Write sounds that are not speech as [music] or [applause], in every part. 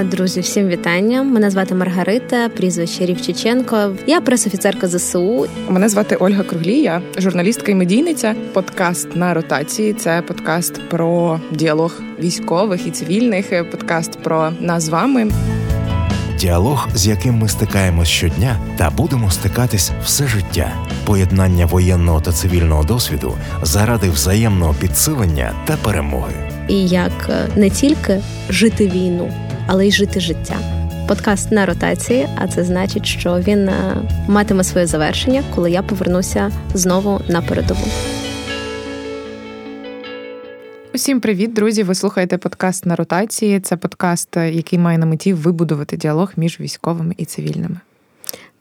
Друзі, всім вітання. Мене звати Маргарита, прізвище Рівчиченко. Я пресофіцерка ЗСУ. Мене звати Ольга Круглія, журналістка і медійниця. Подкаст на ротації. Це подкаст про діалог військових і цивільних. Подкаст про нас з вами. Діалог, з яким ми стикаємось щодня, та будемо стикатись все життя. Поєднання воєнного та цивільного досвіду заради взаємного підсилення та перемоги. І як е, не тільки жити війну але й жити життя. Подкаст на ротації, а це значить, що він е, матиме своє завершення, коли я повернуся знову на передову. Усім привіт, друзі! Ви слухаєте подкаст на ротації. Це подкаст, е, який має на меті вибудувати діалог між військовими і цивільними.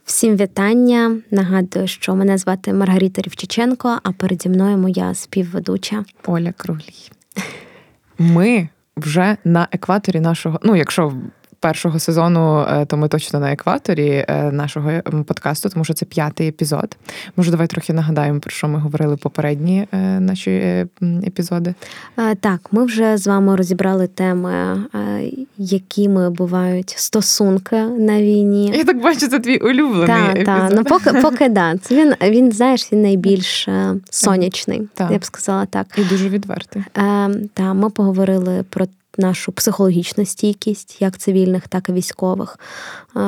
Всім вітання. Нагадую, що мене звати Маргарита Рівчиченко, а переді мною моя співведуча Оля Круглій. Ми вже на екваторі нашого. Ну, якщо першого сезону, е, то ми точно на екваторі е, нашого подкасту, тому що це п'ятий епізод. Може, давай трохи нагадаємо, про що ми говорили попередні е, наші епізоди. Так, ми вже з вами розібрали теми, якими бувають стосунки на війні. Я так бачу, це твій улюблений. Так, так. Ну, поки поки да. Це він він знаєш, він найбільш сонячний. Так. Я б сказала так. І дуже відвертий. Та ми поговорили про нашу психологічну стійкість, як цивільних, так і військових.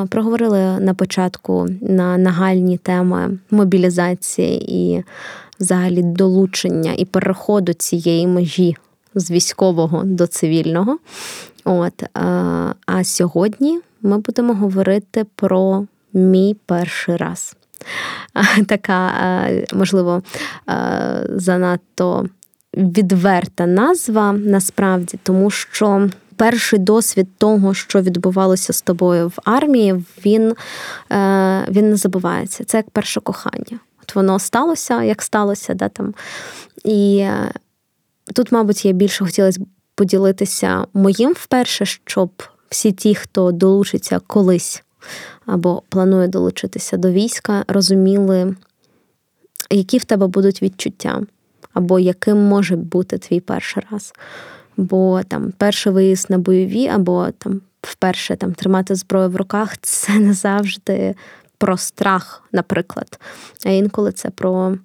Проговорили на початку на нагальні теми мобілізації і взагалі долучення і переходу цієї межі з військового до цивільного. От, А сьогодні ми будемо говорити про мій перший раз. [laughs] Така, можливо, занадто відверта назва насправді, тому що перший досвід того, що відбувалося з тобою в армії, він, е, він не забувається. Це як перше кохання. От воно сталося, як сталося, да, там. І е, тут, мабуть, я більше хотілося поділитися моїм вперше, щоб всі ті, хто долучиться колись або планує долучитися до війська, розуміли, які в тебе будуть відчуття або яким може бути твій перший раз. Бо там перший виїзд на бойові, або там вперше там тримати зброю в руках це не завжди про страх, наприклад. А інколи це про.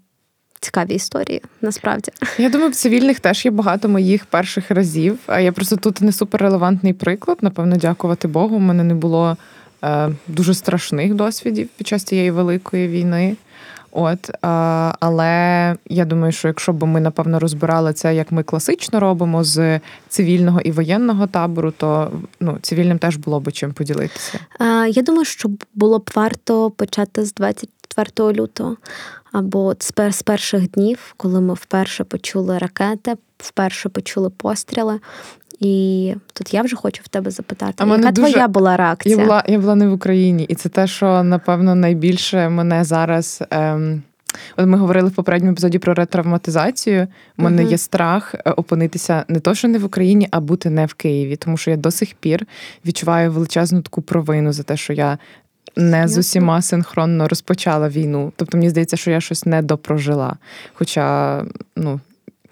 Цікаві історії, насправді. Я думаю, в цивільних теж є багато моїх перших разів. А я просто тут не суперрелевантний приклад. Напевно, дякувати Богу. У мене не було е, дуже страшних досвідів під час цієї великої війни. От, Але я думаю, що якщо б ми напевно розбирали це, як ми класично робимо з цивільного і воєнного табору, то ну, цивільним теж було б чим поділитися. Я думаю, що було б варто почати з 24 лютого, або з перших днів, коли ми вперше почули ракети, вперше почули постріли. І тут я вже хочу в тебе запитати, а яка дуже... твоя була реакція? Я була я була не в Україні, і це те, що напевно найбільше мене зараз. Ем... От ми говорили в попередньому епізоді про ретравматизацію. У мене uh-huh. є страх е, опинитися не то, що не в Україні, а бути не в Києві, тому що я до сих пір відчуваю величезну таку провину за те, що я не з усіма синхронно розпочала війну. Тобто мені здається, що я щось не допрожила. Хоча, ну,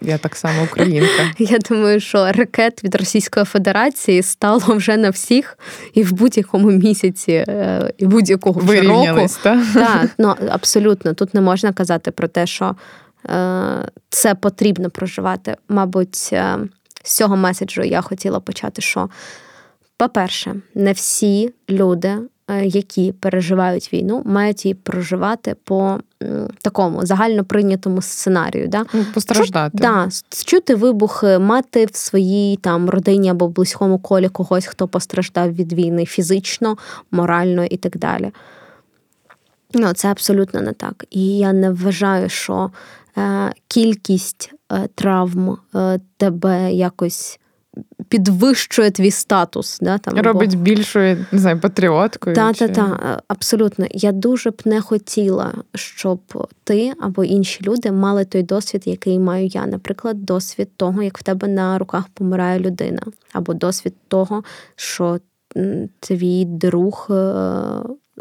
я так само українка. [laughs] Я думаю, що ракет від Російської Федерації стало вже на всіх і в будь-якому місяці, е, і будь-якого року. Так, Так, ну абсолютно. Тут не можна казати про те, що е, це потрібно проживати. Мабуть, е, з цього меседжу я хотіла почати, що, по-перше, не всі люди які переживають війну, мають її проживати по такому загально прийнятому сценарію. Да? Ну, постраждати. Чу, да, Чути вибухи, мати в своїй там родині або близькому колі когось, хто постраждав від війни фізично, морально і так далі. Ну, Це абсолютно не так. І я не вважаю, що е, кількість е, травм е, тебе якось підвищує твій статус. Да, там, Робить або... більшою не знаю, патріоткою. Так, так, так, абсолютно. Я дуже б не хотіла, щоб ти або інші люди мали той досвід, який маю я. Наприклад, досвід того, як в тебе на руках помирає людина, або досвід того, що твій друг е,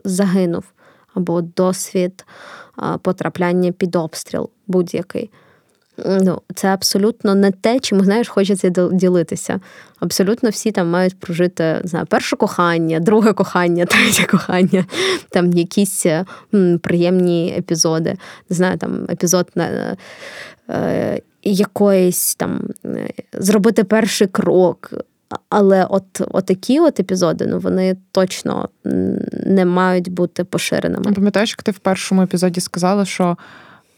загинув, або досвід потрапляння під обстріл будь-який. Ну, це абсолютно не те, чим знаєш, хочеться ділитися. Абсолютно всі там мають прожити знаю, перше кохання, друге кохання, [laughs] третє кохання, там якісь м, приємні епізоди. Не знаю, там епізод на е, якоїсь там е, зробити перший крок. Але от, от такі от епізоди, ну вони точно не мають бути поширеними. Пам'ятаєш, як ти в першому епізоді сказала, що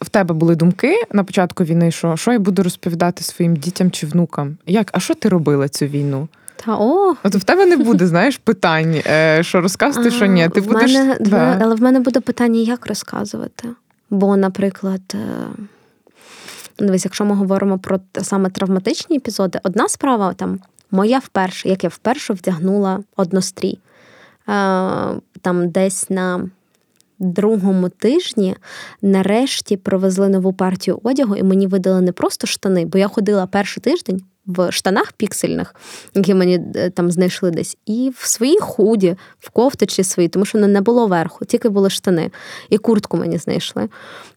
в тебе були думки на початку війни, що що я буду розповідати своїм дітям чи внукам? Як, а що ти робила цю війну? Та о. От в тебе не буде, знаєш, питань, е, що розказувати, що ні. Ти в будеш... Мене, да. Але в мене буде питання, як розказувати. Бо, наприклад, е, дивись, якщо ми говоримо про саме травматичні епізоди, одна справа там моя вперше, як я вперше вдягнула однострій. Е, там десь на другому тижні нарешті привезли нову партію одягу, і мені видали не просто штани, бо я ходила перший тиждень в штанах піксельних, які мені е, там знайшли десь, і в своїй худі, в кофточі своїй, тому що не було верху, тільки були штани, і куртку мені знайшли.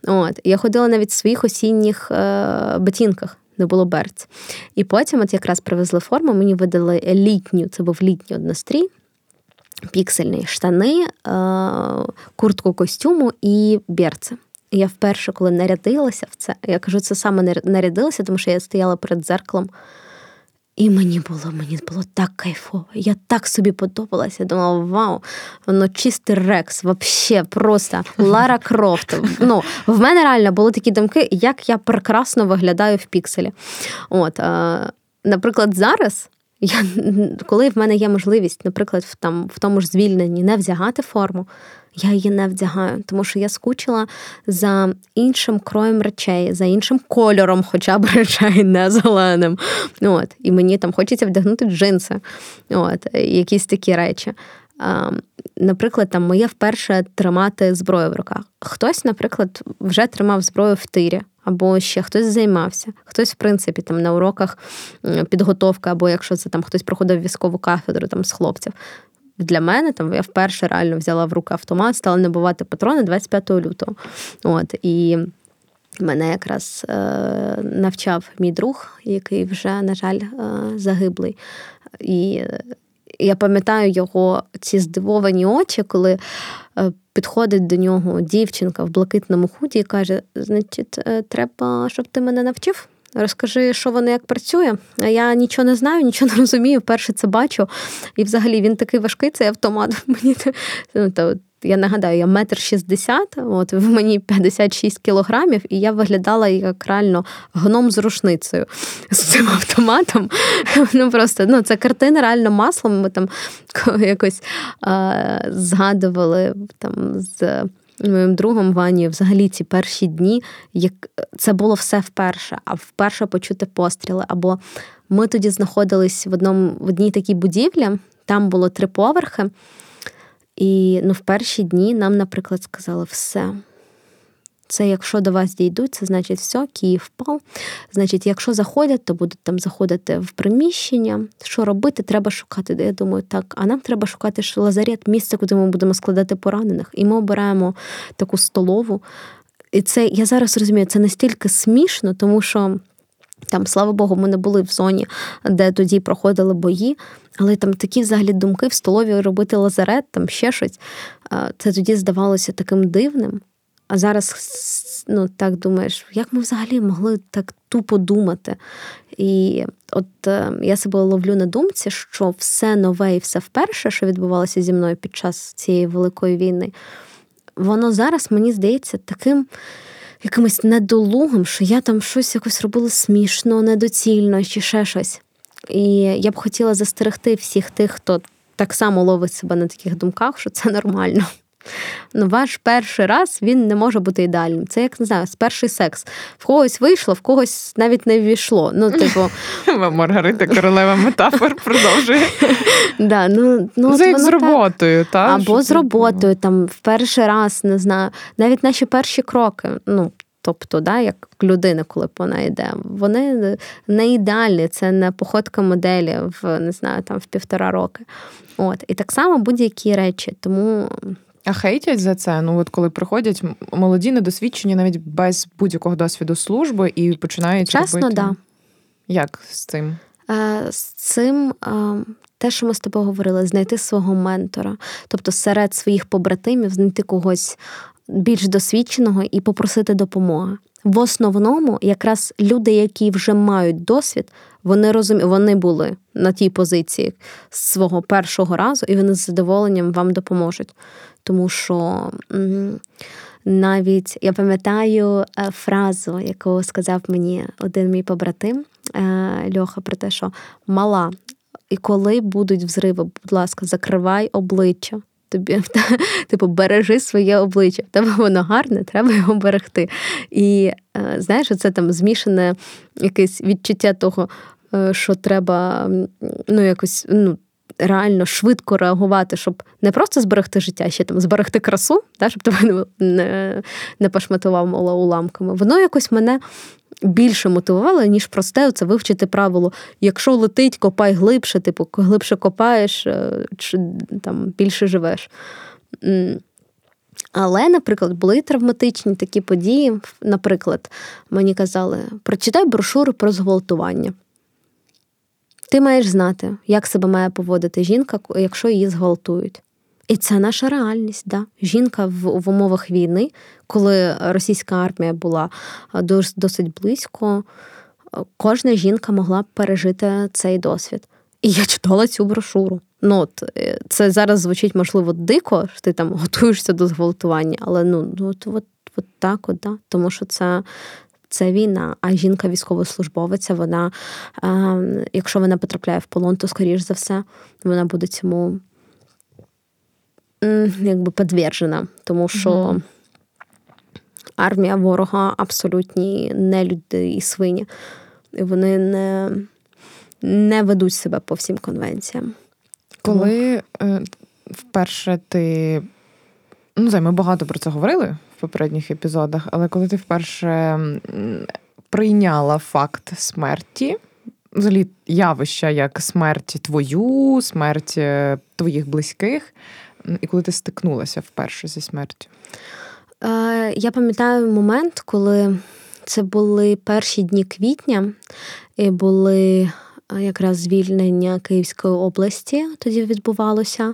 От. Я ходила навіть в своїх осінніх е- ботинках. Не було берць. І потім, от якраз привезли форму, мені видали літню, це був літній однострій, піксельні штани, е, куртку костюму і берце. Я вперше, коли нарядилася в це, я кажу, це саме нарядилася, тому що я стояла перед дзеркалом. І мені було мені було так кайфово. Я так собі подобалася. Я думала, вау, воно чистий рекс, вообще просто Лара Крофт. Ну, В мене реально були такі думки, як я прекрасно виглядаю в пікселі. От, е, Наприклад, зараз я, Коли в мене є можливість, наприклад, в там в тому ж звільненні не вдягати форму, я її не вдягаю, тому що я скучила за іншим кроєм речей, за іншим кольором, хоча б речей, не зеленим. От. І мені там хочеться вдягнути джинси, От. якісь такі речі. Наприклад, там моє вперше тримати зброю в руках. Хтось, наприклад, вже тримав зброю в тирі або ще хтось займався, хтось, в принципі, там на уроках підготовки, або якщо це там хтось проходив військову кафедру там з хлопців. Для мене там я вперше реально взяла в руки автомат, стала набувати патрони 25 лютого. От і мене якраз е, навчав мій друг, який вже, на жаль, е, загиблий. І я пам'ятаю його ці здивовані очі, коли підходить до нього дівчинка в блакитному худі і каже: Значить, е, треба, щоб ти мене навчив. Розкажи, що воно як працює. А я нічого не знаю, нічого не розумію. Вперше це бачу. І взагалі він такий важкий, цей автомат. [laughs] Мені ну, я нагадаю, я метр шістдесят, от в мені 56 кілограмів, і я виглядала як реально гном з рушницею з цим автоматом. [laughs] Ну просто ну це картина реально маслом. Ми там [laughs] якось а, згадували там з. Моїм другом Вані, взагалі ці перші дні, як це було все вперше, а вперше почути постріли. Або ми тоді знаходились в одному в одній такій будівлі, там було три поверхи. І ну, в перші дні нам, наприклад, сказали все. Це якщо до вас дійдуть, це значить все, Київ впав. Значить, якщо заходять, то будуть там заходити в приміщення. Що робити? Треба шукати. Я думаю, так, а нам треба шукати лазарет, місце, куди ми будемо складати поранених. І ми обираємо таку столову. І це я зараз розумію, це настільки смішно, тому що. Там, слава Богу, ми не були в зоні, де тоді проходили бої, але там такі взагалі думки в столові робити лазарет, там ще щось. Це тоді здавалося таким дивним. А зараз ну, так думаєш, як ми взагалі могли так тупо думати? І от е, я себе ловлю на думці, що все нове і все вперше, що відбувалося зі мною під час цієї великої війни, воно зараз мені здається таким якимось недолугом, що я там щось якось робила смішно, недоцільно чи ще щось. І я б хотіла застерегти всіх тих, хто так само ловить себе на таких думках, що це нормально. Ну, ваш перший раз він не може бути ідеальним. Це як не знаю, перший секс. В когось вийшло, в когось навіть не ввійшло. Ну, типу... [laughs] Маргарита королева метафор продовжує. [laughs] Да, ну, ну, Це як з роботою, так? Або з роботою, там в перший раз, не знаю, навіть наші перші кроки. ну, Тобто, да, як людина, коли вона йде, вони не ідеальні, це не походка моделі в не знаю, там в півтора роки. От. І так само будь-які речі. Тому А хейтять за це? Ну от коли приходять молоді, недосвідчені, навіть без будь-якого досвіду служби і починають Чесно, робити. да. Як з цим? Е, З цим е, те, що ми з тобою говорили, знайти свого ментора, тобто серед своїх побратимів знайти когось більш досвідченого і попросити допомоги. В основному, якраз люди, які вже мають досвід, вони розуміють, вони були на тій позиції з свого першого разу, і вони з задоволенням вам допоможуть. Тому що навіть я пам'ятаю е, фразу, яку сказав мені один мій побратим е, Льоха, про те, що мала, і коли будуть взриви, будь ласка, закривай обличчя. Тобі [laughs] типу бережи своє обличчя. Тебе воно гарне, треба його берегти. І е, знаєш, це там змішане якесь відчуття того, що треба ну, якось ну, реально швидко реагувати, щоб не просто зберегти життя, ще там зберегти красу, да, щоб тебе не, не, мало уламками. Воно якось мене більше мотивувало, ніж просте це вивчити правило. Якщо летить, копай глибше, типу, глибше копаєш, е, чи там більше живеш. Але, наприклад, були травматичні такі події. Наприклад, мені казали, прочитай брошуру про зґвалтування. Ти маєш знати, як себе має поводити жінка, якщо її зґвалтують. І це наша реальність. Да? Жінка в, в умовах війни, коли російська армія була досить близько, кожна жінка могла пережити цей досвід. І я читала цю брошуру. Ну, от, е, Це зараз звучить, можливо, дико, що ти там [laughs] готуєшся до зґвалтування, але ну, ну от, от, от так, от, да? тому що це. Це війна, а жінка військовослужбовиця, вона, е, якщо вона потрапляє в полон, то, скоріш за все, вона буде цьому якби підтверджена. Тому що армія ворога абсолютні не люди і свині. І вони не, не ведуть себе по всім конвенціям. Коли е, вперше ти. Ну, знаю, ми багато про це говорили попередніх епізодах, але коли ти вперше прийняла факт смерті, взагалі явища як смерть твою, смерть е, твоїх близьких, і коли ти стикнулася вперше зі смертю. Е, я пам'ятаю момент, коли це були перші дні квітня, і були е, якраз звільнення Київської області, тоді відбувалося.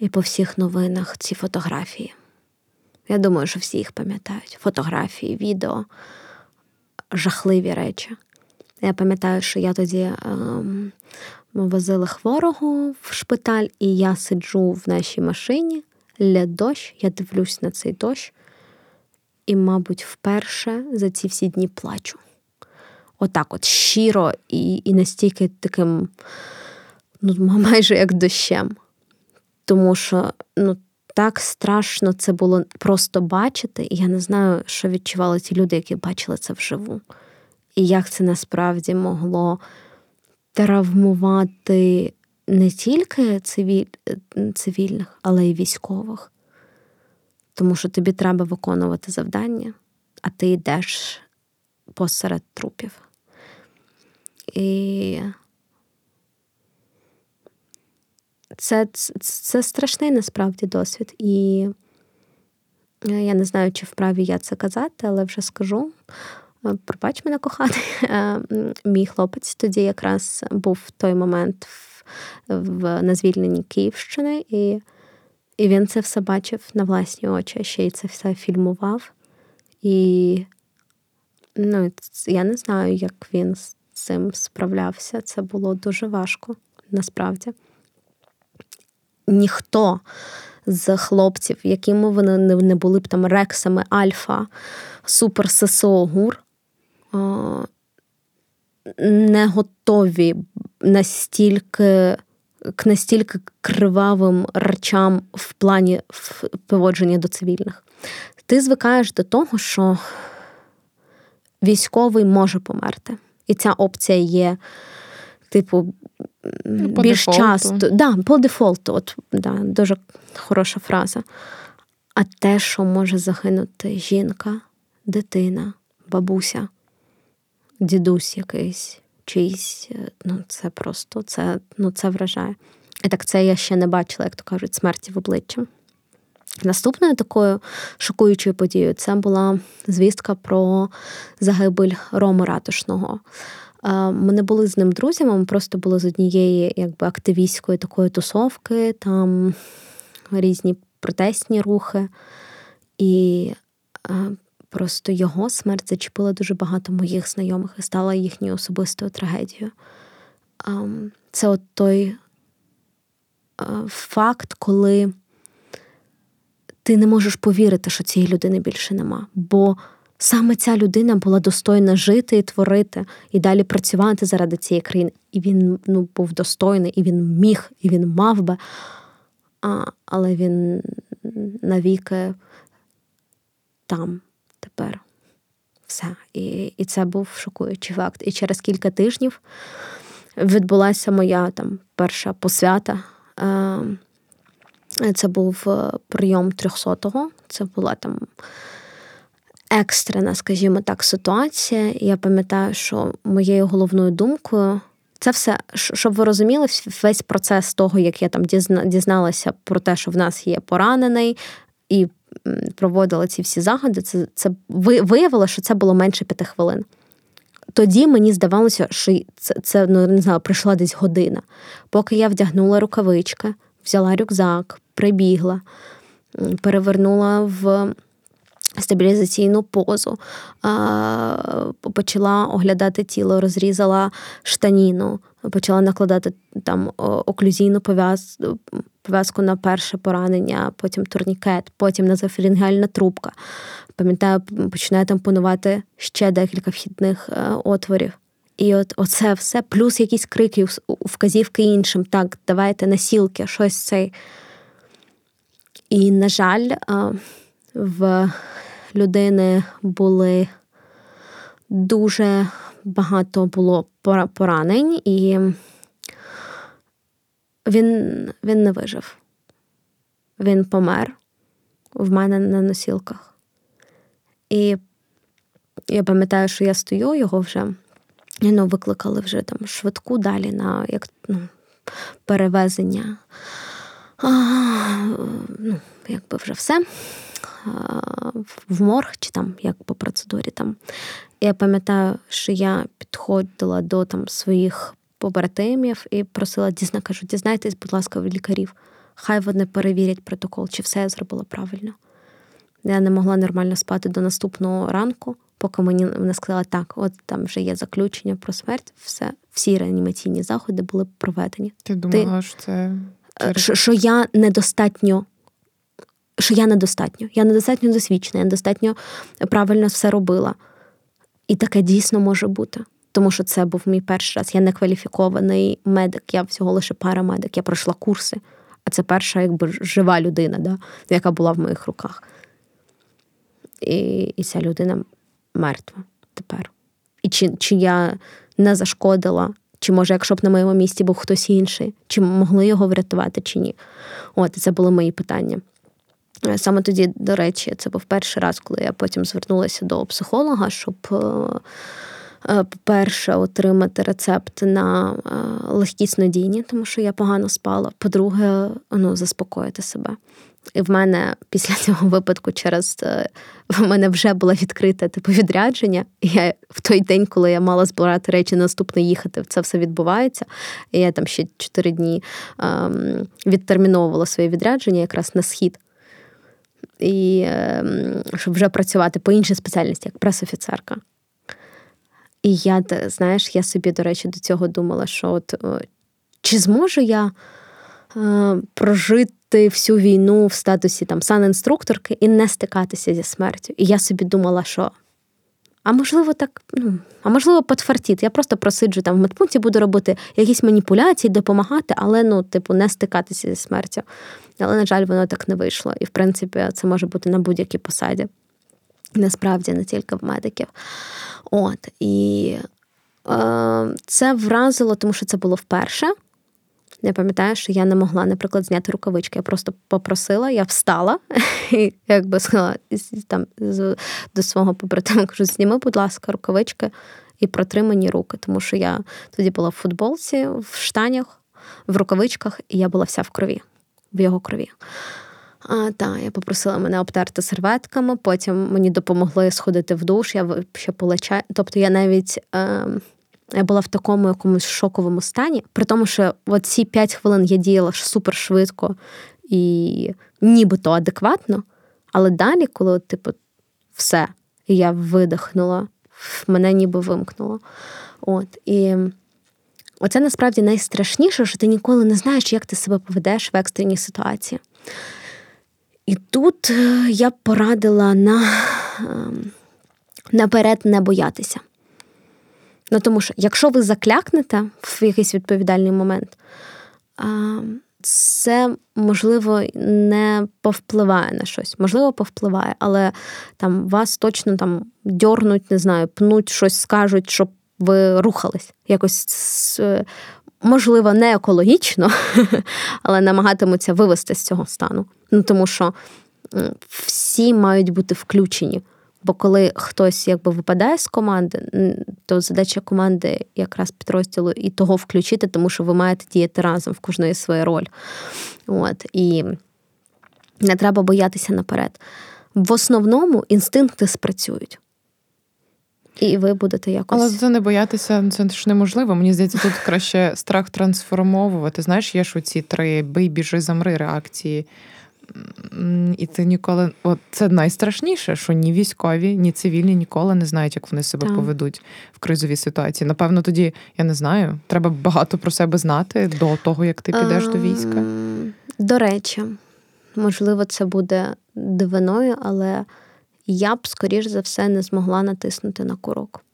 І по всіх новинах ці фотографії. Я думаю, що всі їх пам'ятають. Фотографії, відео, жахливі речі. Я пам'ятаю, що я тоді ем, ми хворого в шпиталь, і я сиджу в нашій машині, ля дощ, я дивлюсь на цей дощ, і, мабуть, вперше за ці всі дні плачу. Отак, от щиро і, і настільки таким, ну, майже як дощем. Тому що ну, так страшно це було просто бачити, і я не знаю, що відчували ті люди, які бачили це вживу. І як це насправді могло травмувати не тільки цивіль, цивільних, але й військових. Тому що тобі треба виконувати завдання, а ти йдеш посеред трупів. І це, це, це страшний насправді досвід. І я не знаю, чи вправі я це казати, але вже скажу. Е, Пробач мене коханий. [laughs] Е, Мій хлопець тоді якраз був в той момент в, в на звільненні Київщини, і, і він це все бачив на власні очі, ще й це все фільмував. І ну, я не знаю, як він з цим справлявся. Це було дуже важко, насправді. Ніхто з хлопців, якими вони не були б там рексами, альфа, супер ССО ГУР, не готові настільки к настільки кривавим речам в плані поводження до цивільних. Ти звикаєш до того, що військовий може померти. І ця опція є, типу, по більш дефолту. часто. Да, по дефолту, от, да, дуже хороша фраза. А те, що може загинути жінка, дитина, бабуся, дідусь якийсь, чийсь, ну це просто це, ну, це вражає. І так це я ще не бачила, як то кажуть, смерті в обличчя. Наступною такою шокуючою подією це була звістка про загибель Роми Ратушного. Ми не були з ним друзями, ми просто були з однієї якби активістської такої тусовки, там різні протестні рухи. І просто його смерть зачепила дуже багато моїх знайомих і стала їхньою особистою трагедією. Це от той факт, коли ти не можеш повірити, що цієї людини більше нема. Бо саме ця людина була достойна жити і творити, і далі працювати заради цієї країни. І він ну, був достойний, і він міг, і він мав би. А, Але він навіки там тепер. Все. І, І це був шокуючий факт. І через кілька тижнів відбулася моя там перша посвята. Ем, це був е, прийом 300-го. Це була там екстрена, скажімо так, ситуація. Я пам'ятаю, що моєю головною думкою. Це все, щоб ви розуміли, весь процес того, як я там дізналася про те, що в нас є поранений, і проводила ці всі заходи, це це виявило, що це було менше п'яти хвилин. Тоді мені здавалося, що це це ну, не знаю, прийшла десь година. Поки я вдягнула рукавички, взяла рюкзак, прибігла, перевернула в стабілізаційну позу, почала оглядати тіло, розрізала штаніну, почала накладати там оклюзійну пов'язку на перше поранення, потім турнікет, потім назофілінгальна трубка. Пам'ятаю, починаю тампонувати ще декілька вхідних е, отворів. І от оце все, плюс якісь крики, вказівки іншим. Так, давайте насілки, щось цей. І, на жаль, в людини були дуже багато було поранень, і він, він не вижив. Він помер в мене на носілках. І я пам'ятаю, що я стою, його вже ну, викликали вже там швидку далі на як, ну, перевезення. А, ну, Якби вже все. В морг чи там як по процедурі. там. Я пам'ятаю, що я підходила до там своїх побратимів і просила дізна, кажу, дізнайтесь, будь ласка, в лікарів. Хай вони перевірять протокол, чи все я зробила правильно. Я не могла нормально спати до наступного ранку, поки мені не сказали, так, от там вже є заключення про смерть, все, всі реанімаційні заходи були проведені. Ти думала, Ти, що це. Е, що я недостатньо. Що я недостатньо. Я недостатньо досвідчена, я недостатньо правильно все робила. І таке дійсно може бути. Тому що це був мій перший раз. Я не кваліфікований медик, я всього лише парамедик, я пройшла курси. А це перша, якби жива людина, да, яка була в моїх руках. І і ця людина мертва тепер. І чи чи я не зашкодила, чи може, якщо б на моєму місці був хтось інший, чи могли його врятувати, чи ні? От, це були мої питання. Саме тоді, до речі, це був перший раз, коли я потім звернулася до психолога, щоб. Е, Е, по-перше, отримати рецепт на е, легкі снодійні, тому що я погано спала. По-друге, ну, заспокоїти себе. І в мене після [laughs] цього випадку через е, в мене вже було відкрите типу відрядження. Я в той день, коли я мала збирати речі, наступно їхати, це все відбувається. І я там ще чотири дні ем, відтерміновувала своє відрядження якраз на схід. І ем, щоб вже працювати по іншій спеціальності, як пресофіцерка. І я, знаєш, я собі, до речі, до цього думала, що от е, чи зможу я е, прожити всю війну в статусі там санінструкторки і не стикатися зі смертю. І я собі думала, що. А можливо, так, ну, а можливо, подфартіт. Я просто просиджу там в медпункті, буду робити якісь маніпуляції, допомагати, але ну, типу, не стикатися зі смертю. Але, на жаль, воно так не вийшло. І, в принципі, це може бути на будь-якій посаді. Насправді, не тільки в медиків. От, І е, це вразило, тому що це було вперше. Я пам'ятаю, що я не могла, наприклад, зняти рукавички. Я просто попросила, я встала [laughs] і якби сказала там до свого побратима, кажу, зніми, будь ласка, рукавички і протри мені руки, тому що я тоді була в футболці, в штанях, в рукавичках, і я була вся в крові, в його крові. А, Так, я попросила мене обтерти серветками, потім мені допомогли сходити в душ, я ще полечаю. Тобто я навіть е, я була в такому якомусь шоковому стані, при тому, що ці 5 хвилин я діяла супер швидко і нібито адекватно, але далі, коли, типу, все, я видихнула, мене ніби вимкнуло. От, І оце насправді найстрашніше, що ти ніколи не знаєш, як ти себе поведеш в екстреній ситуації. І тут е, я б порадила на, ем, наперед не боятися. Ну, тому що, якщо ви заклякнете в якийсь відповідальний момент, ем, це можливо не повпливає на щось. Можливо, повпливає, але там вас точно там дьорнуть, не знаю, пнуть, щось скажуть, щоб ви рухались. Якось можливо, не екологічно, [laughs] але намагатимуться вивести з цього стану. Ну тому що всі мають бути включені. Бо коли хтось якби випадає з команди, то задача команди якраз підрозділу і того включити, тому що ви маєте діяти разом в кожної своя роль. От, І не треба боятися наперед. В основному інстинкти спрацюють. І ви будете якось. Але це не боятися, це ж неможливо. Мені здається, тут краще страх трансформовувати. Знаєш, є ж оці три бий, біжи, замри реакції. І ти ніколи. От це найстрашніше, що ні військові, ні цивільні ніколи не знають, як вони себе так. поведуть в кризовій ситуації. Напевно, тоді я не знаю. Треба багато про себе знати до того, як ти підеш до війська. До речі, можливо, це буде дивиною, але я б, скоріш за все, не змогла натиснути на курок.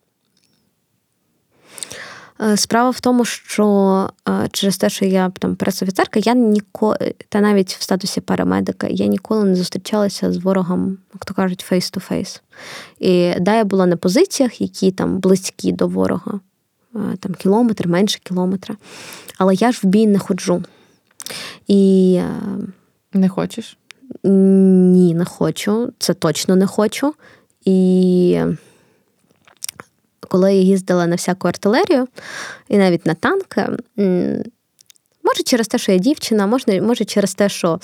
Е, справа в тому, що е, через те, що я там пресофіцерка, я ніколи, та навіть в статусі парамедика, я ніколи не зустрічалася з ворогом, як то кажуть, face-to-face. І да, я була на позиціях, які там близькі до ворога, е, там кілометр, менше кілометра. Але я ж в бій не ходжу. І... Не хочеш? Ні, не хочу. Це точно не хочу. І коли я їздила на всяку артилерію, і навіть на танки, може через те, що я дівчина, може, може через те, що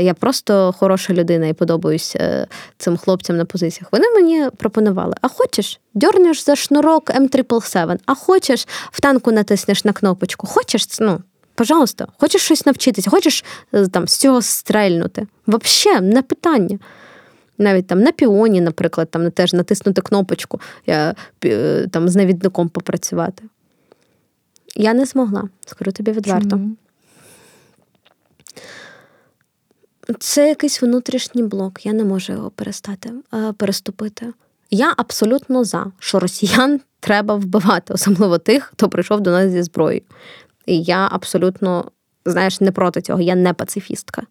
я просто хороша людина і подобаюся е, цим хлопцям на позиціях. Вони мені пропонували: а хочеш, дьорнеш за шнурок М777, а хочеш, в танку натиснеш на кнопочку, хочеш, ну пожалуйста, хочеш щось навчитися, хочеш е, там з цього стрельнути. Взагалі, не питання. Навіть там на піоні, наприклад, там теж натиснути кнопочку, я, е, там з навідником попрацювати. Я не змогла, скажу тобі відверто. Чому? Це якийсь внутрішній блок, я не можу його перестати е, переступити. Я абсолютно за, що росіян [laughs] треба вбивати, особливо тих, хто прийшов до нас зі зброєю. І я абсолютно, знаєш, не проти цього, я не пацифістка.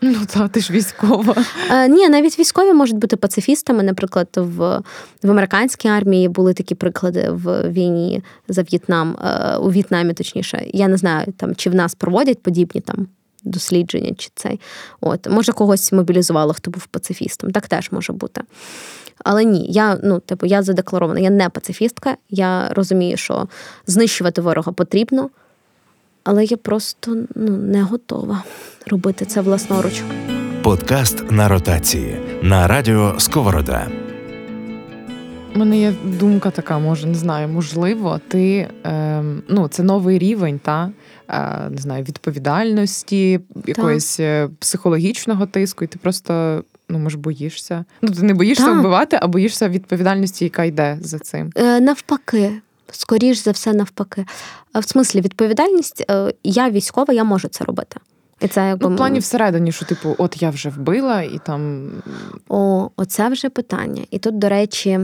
Ну так, ти ж військова. Е, Ні, навіть військові можуть бути пацифістами. Наприклад, в в американській армії були такі приклади в війні за В'єтнам, е, у В'єтнамі, точніше. Я не знаю, там чи в нас проводять подібні там дослідження, чи цей. От, може, когось мобілізувало, хто був пацифістом. Так теж може бути. Але ні, я ну, типу, я задекларована, я не пацифістка. Я розумію, що знищувати ворога потрібно але я просто ну, не готова робити це власноруч. Подкаст на ротації на радіо Сковорода. У мене є думка така, може, не знаю, можливо, ти е, ну, це новий рівень, та е, не знаю, відповідальності, якоїсь та. Е, психологічного тиску, і ти просто ну, може, боїшся. Ну, ти не боїшся та. вбивати, а боїшся відповідальності, яка йде за цим. Е, Навпаки, скоріш за все, навпаки. В смислі, відповідальність, е, я військова, я можу це робити. І це якби... Ну, в плані всередині, що, типу, от я вже вбила і там. О, оце вже питання. І тут, до речі,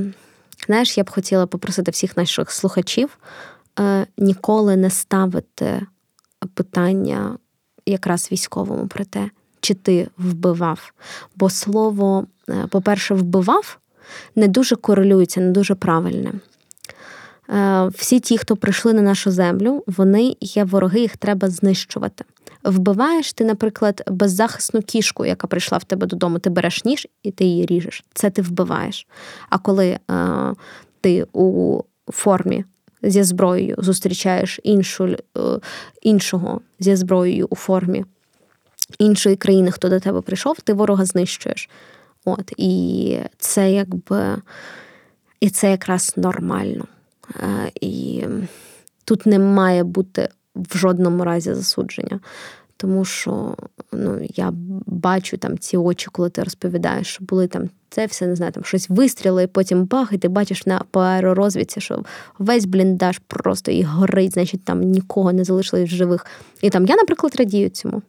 знаєш, я б хотіла попросити всіх наших слухачів е, ніколи не ставити питання якраз військовому про те, чи ти вбивав. Бо слово, е, по-перше, вбивав не дуже корелюється, не дуже правильне. Е, всі ті, хто прийшли на нашу землю, вони є вороги, їх треба знищувати. Вбиваєш ти, наприклад, беззахисну кішку, яка прийшла в тебе додому, ти береш ніж і ти її ріжеш. Це ти вбиваєш. А коли е, ти у формі зі зброєю зустрічаєш іншу, е, іншого зі зброєю у формі іншої країни, хто до тебе прийшов, ти ворога знищуєш. От, І це якби і це якраз нормально. Е, і тут не має бути в жодному разі засудження. Тому що ну, я бачу там ці очі, коли ти розповідаєш, що були там це все, не знаю, там щось вистріли, і потім бах, і ти бачиш на по аеророзвідці, що весь бліндаж просто і горить, значить, там нікого не залишилось в живих. І там я, наприклад, радію цьому.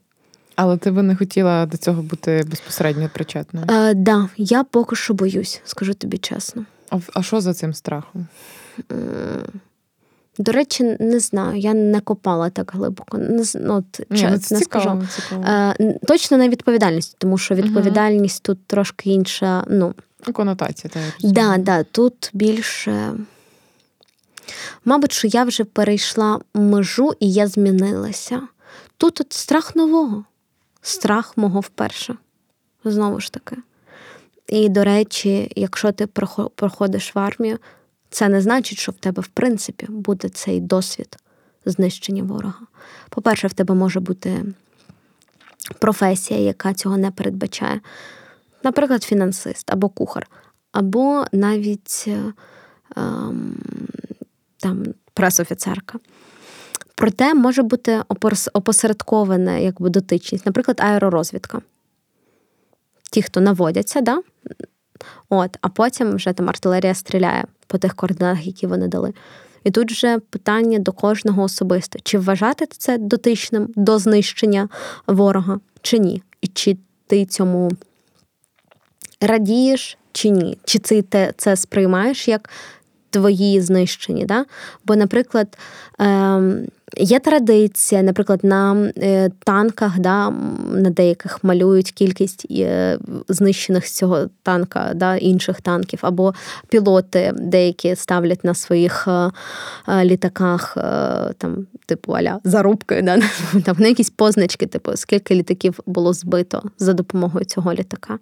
Але ти би не хотіла до цього бути безпосередньо причетною? Так, е, да, я поки що боюсь, скажу тобі чесно. А, а що за цим страхом? До речі, не знаю, я не копала так глибоко. Не, ну, от, Ні, ну, не цікаво, скажу. Цікаво. Е, точно не відповідальність, тому що відповідальність угу. тут трошки інша. ну... Конотація, так. Да, да, тут більше. Мабуть, що я вже перейшла межу і я змінилася. Тут от страх нового, страх мого вперше. Знову ж таки. І, до речі, якщо ти проходиш в армію, це не значить, що в тебе, в принципі, буде цей досвід знищення ворога. По-перше, в тебе може бути професія, яка цього не передбачає. Наприклад, фінансист або кухар, або навіть ем, там пресофіцерка. Проте може бути опосередкована якби, дотичність, наприклад, аеророзвідка. Ті, хто наводяться, да? От, а потім вже там артилерія стріляє по тих координатах, які вони дали. І тут вже питання до кожного особисто: чи вважати це дотичним до знищення ворога, чи ні? І чи ти цьому радієш, чи ні? Чи ти це сприймаєш як твої знищені? Да? Бо, наприклад, ем, Є традиція, наприклад, на е, танках, да, на деяких малюють кількість е, знищених з цього танка, да, інших танків, або пілоти деякі ставлять на своїх е, літаках, там, типу аля зарубки, да, [laughs] там на якісь позначки, типу, скільки літаків було збито за допомогою цього літака.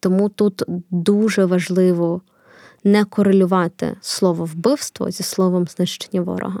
Тому тут дуже важливо не корелювати слово вбивство зі словом знищення ворога.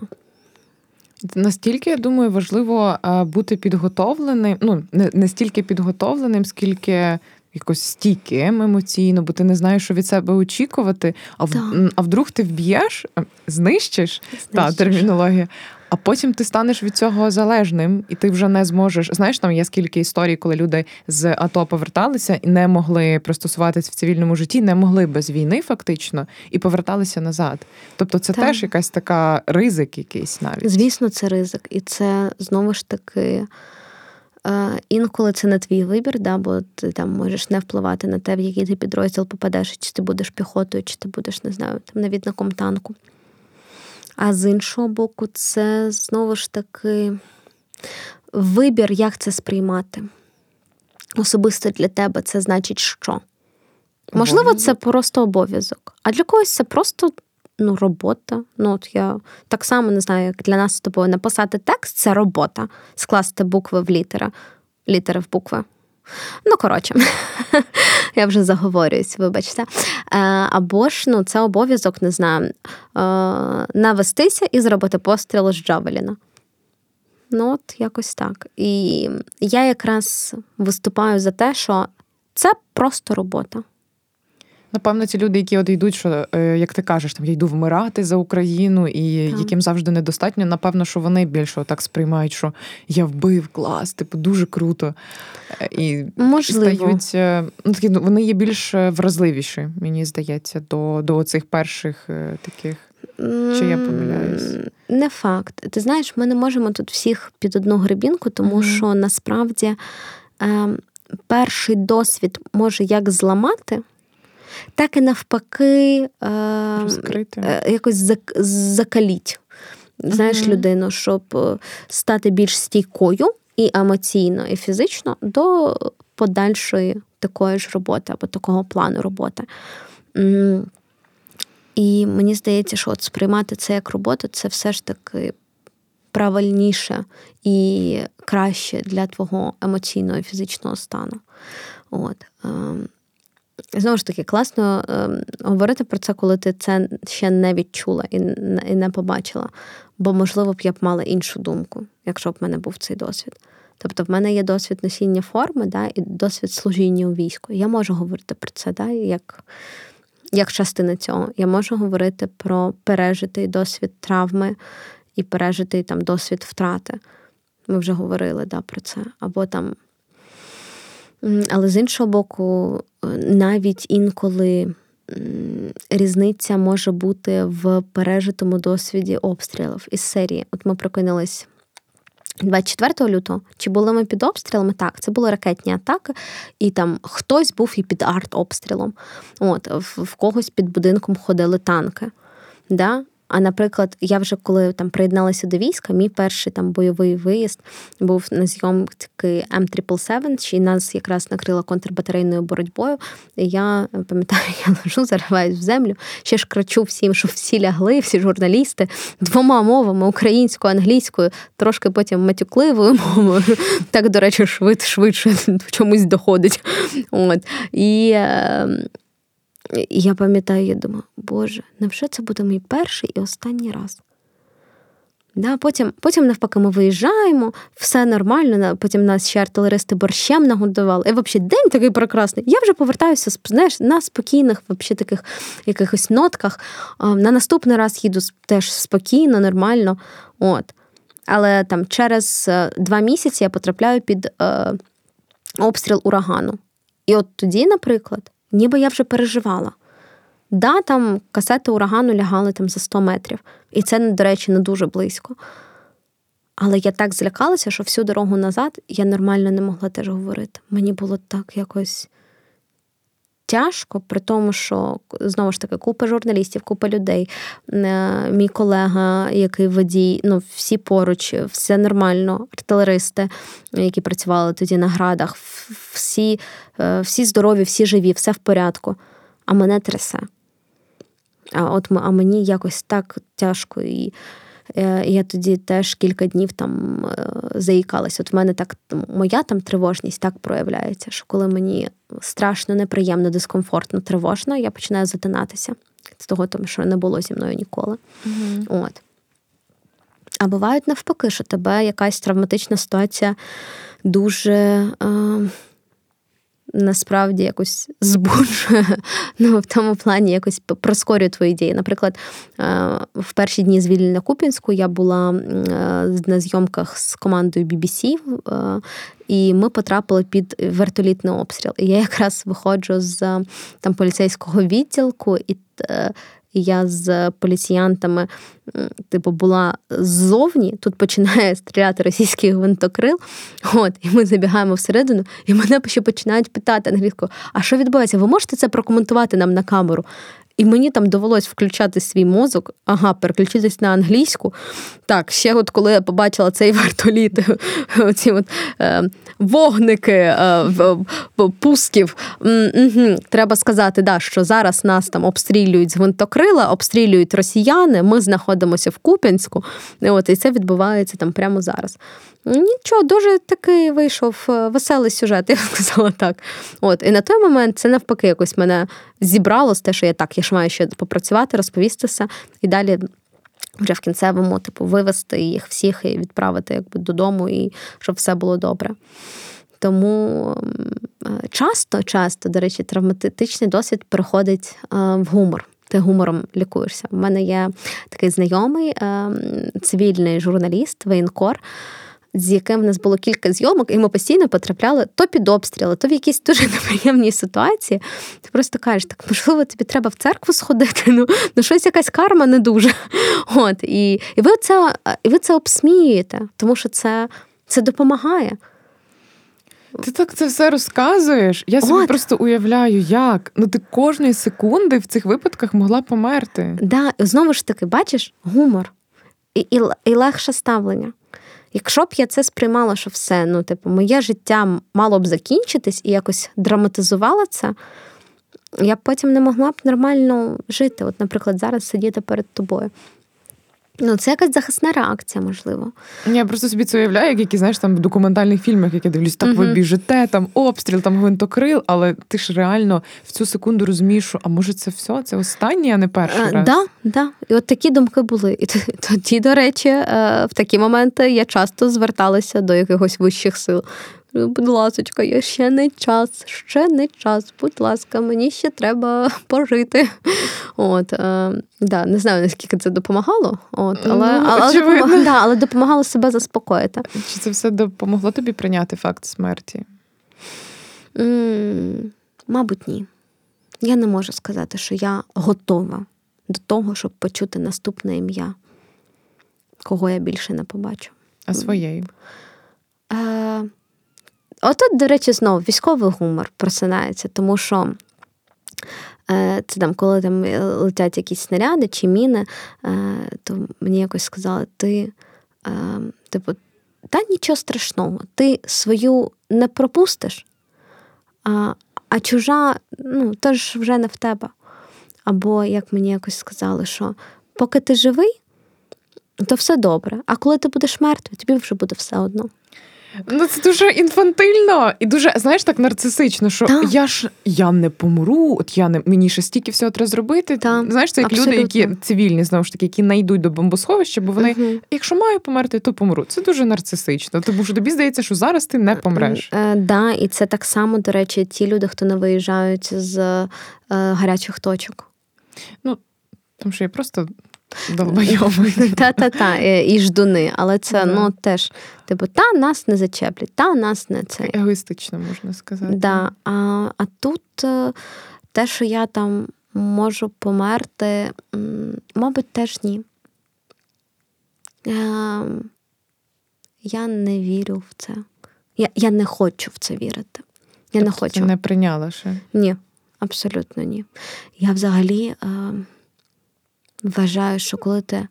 Настільки, я думаю, важливо бути підготовленим, ну, не, стільки підготовленим, скільки якось стійким емоційно, бо ти не знаєш, що від себе очікувати. А в, а вдруг ти вб'єш, знищиш, знищиш. та термінологія. А потім ти станеш від цього залежним, і ти вже не зможеш. Знаєш, там є скільки історій, коли люди з АТО поверталися і не могли пристосуватись в цивільному житті, не могли без війни, фактично, і поверталися назад. Тобто, це так. теж якась така ризик, якийсь навіть. Звісно, це ризик, і це знову ж таки. Е, інколи це не твій вибір, да, бо ти там можеш не впливати на те, в який ти підрозділ попадеш, чи ти будеш піхотою, чи ти будеш, не знаю, там навідником танку. А з іншого боку, це знову ж таки вибір, як це сприймати. Особисто для тебе це значить що? Можливо, це просто обов'язок, а для когось це просто ну, робота. Ну, от Я так само не знаю, як для нас з тобою написати текст це робота, скласти букви в літери, літери в букви. Ну, коротше, [laughs] я вже заговорююсь, вибачте. Е, або ж ну, це обов'язок, не знаю, е, навестися і зробити постріл з Джавеліна. Ну, от якось так. І я якраз виступаю за те, що це просто робота. Напевно, ті люди, які от йдуть, що е, як ти кажеш, там я йду вмирати за Україну, і так. яким завжди недостатньо, напевно, що вони більше так сприймають, що я вбив клас, типу дуже круто. Е, і Можливо. стають е, ну такі вони є більш вразливіші, мені здається, до, до цих перших таких. Чи я помиляюсь? Не факт. Ти знаєш, ми не можемо тут всіх під одну грибінку, тому mm що насправді е, перший досвід може як зламати так і навпаки е, якось закаліть. Знаєш, людину, щоб е, стати більш стійкою і емоційно, і фізично до подальшої такої ж роботи або такого плану роботи. І мені здається, що от сприймати це як роботу, це все ж таки правильніше і краще для твого емоційного і фізичного стану. От. Ем, Знову ж таки, класно е, говорити про це, коли ти це ще не відчула і і не побачила. Бо, можливо, б я б мала іншу думку, якщо б в мене був цей досвід. Тобто, в мене є досвід носіння форми, да, і досвід служіння у війську. Я можу говорити про це, да, як як частина цього. Я можу говорити про пережитий досвід травми і пережитий там досвід втрати. Ми вже говорили да, про це. Або там. Але з іншого боку, навіть інколи різниця може бути в пережитому досвіді обстрілів із серії. От ми прокинулись 24 лютого, чи були ми під обстрілами? Так, це були ракетні атаки, і там хтось був і під арт-обстрілом. От, в когось під будинком ходили танки. Да? А наприклад, я вже коли там приєдналася до війська, мій перший там бойовий виїзд був на зйомки М777, і нас якраз накрила контрбатарейною боротьбою. І я пам'ятаю, [laughs] я лежу, зариваюсь в землю, ще ж кричу всім, що всі лягли, всі журналісти двома мовами українською, англійською, трошки потім матюкливою мовою. Так, до речі, швид, швидше [laughs] чомусь доходить. От. І ем, я пам'ятаю, я думаю, Боже, невже це буде мій перший і останній раз? Да, Потім, потім, навпаки, ми виїжджаємо, все нормально, потім нас ще артилеристи борщем нагодували. І взагалі день такий прекрасний. Я вже повертаюся знаєш, на спокійних, взагалі, таких якихось нотках. На наступний раз їду теж спокійно, нормально. От. Але там через е, два місяці я потрапляю під е, обстріл урагану. І от тоді, наприклад, ніби я вже переживала. Да, там касети урагану лягали там за 100 метрів, і це, до речі, не дуже близько. Але я так злякалася, що всю дорогу назад я нормально не могла теж говорити. Мені було так якось тяжко, при тому, що знову ж таки купа журналістів, купа людей, е, мій колега, який водій, ну всі поруч, все нормально, артилеристи, які працювали тоді на градах, всі, е, всі здорові, всі живі, все в порядку. А мене трясе. А от а мені якось так тяжко і. Е, я тоді теж кілька днів там заїкалась. От в мене так моя там тривожність так проявляється, що коли мені страшно, неприємно, дискомфортно, тривожно, я починаю затинатися з того, тому що не було зі мною ніколи. mm От. А бувають навпаки, що тебе якась травматична ситуація дуже. Е, насправді якось збуджує, [laughs] ну в тому плані якось проскорює твої дії. Наприклад, е, в перші дні звільнення Купінську я була е, на зйомках з командою BBC, е, і ми потрапили під вертолітний обстріл. І я якраз виходжу з там поліцейського відділку і. Я з поліціянтами, типу, була ззовні, тут починає [laughs] стріляти російський гвинтокрил. От, і ми забігаємо всередину, і мене ще починають питати англійською, а що відбувається? Ви можете це прокоментувати нам на камеру? І мені там довелось включати свій мозок, ага, переключитись на англійську. Так, ще от коли я побачила цей [laughs] вертоліт, оці от е, вогники е, пусків, треба сказати, да, що зараз нас там обстрілюють з гвинтокрила, обстрілюють росіяни, ми знаходимося в Куп'янську, от, і це відбувається там прямо зараз. Нічого, дуже такий вийшов е, веселий сюжет, [laughs] я б сказала так. От, І на той момент це навпаки якось мене зібрало з те, що я так, я ж маю ще попрацювати, розповістися і далі. Вже в кінцевому, типу, вивести їх всіх і відправити якби додому, і щоб все було добре. Тому е, часто, часто, до речі, травматичний досвід переходить е, в гумор. Ти гумором лікуєшся. У мене є такий знайомий цивільний журналіст, воєнкор з яким в нас було кілька зйомок, і ми постійно потрапляли то під обстріли, то в якісь дуже [laughs] неприємні ситуації. Ти просто кажеш, так можливо, тобі треба в церкву сходити. Ну ну щось якась карма не дуже. [laughs] От і і ви це і ви це обсміюєте, тому що це, це допомагає. Ти так це все розказуєш. Я собі От. просто уявляю, як. Ну ти кожної секунди в цих випадках могла померти. Да, Знову ж таки, бачиш, гумор і, і, і легше ставлення. Якщо б я це сприймала, що все, ну, типу, моє життя мало б закінчитись і якось драматизувала це, я б потім не могла б нормально жити. От, наприклад, зараз сидіти перед тобою. Ну, це якась захисна реакція, можливо. Я просто собі це уявляю, як які, знаєш, там в документальних фільмах, як я дивлюсь, так ви біжите, там обстріл, там гвинтокрил, але ти ж реально в цю секунду розумієш, що а може це все? Це останнє, а не перший Е, раз. Да, да. І от такі думки були. І тоді, до речі, е, в такі моменти я часто зверталася до якихось вищих сил. Будь ласочка, я ще не час, ще не час. Будь ласка, мені ще треба [laughs] пожити. От, е, да, не знаю, наскільки це допомагало, от, але, Ну, але, допомагало, да, але допомагало себе заспокоїти. Чи це все допомогло тобі прийняти факт смерті? М, Мабуть, ні. Я не можу сказати, що я готова до того, щоб почути наступне ім'я, кого я більше не побачу. А своєї? Е, отут, до речі, знову військовий гумор просинається, тому що е, це там, коли там летять якісь снаряди чи міни, е, то мені якось сказали, ти, е, типу, та нічого страшного, ти свою не пропустиш, а, а чужа, ну, то ж вже не в тебе. Або, як мені якось сказали, що поки ти живий, то все добре. А коли ти будеш мертвий, тобі вже буде все одно. Ну це дуже інфантильно і дуже, знаєш, так нарцисично, що Так. я ж я не помру, от я не мені ще стільки всього треба зробити. Так, Знаєш, це як люди, які цивільні, знову ж таки, які не йдуть до бомбосховища, бо вони, Мгм. якщо маю померти, то помру. Це дуже нарцисично. Тому що тобі здається, що зараз ти не помреш. Е, да, і це так само, до речі, ті люди, хто не виїжджають з е, гарячих точок. Ну, Тому що я просто. Та-та-та, [laughs] е, і ждуни. Але це ну теж, типу, та нас не зачеплять, та нас не це. Егоїстично можна сказати. Да. А, а тут е, те, що я там можу померти, мабуть, теж ні. Е, я не вірю в це. Я, я не хочу в це вірити. Я не Тобто хочу. Ти не прийняла ще. Ні, абсолютно ні. Я взагалі е, вважаю, що коли ти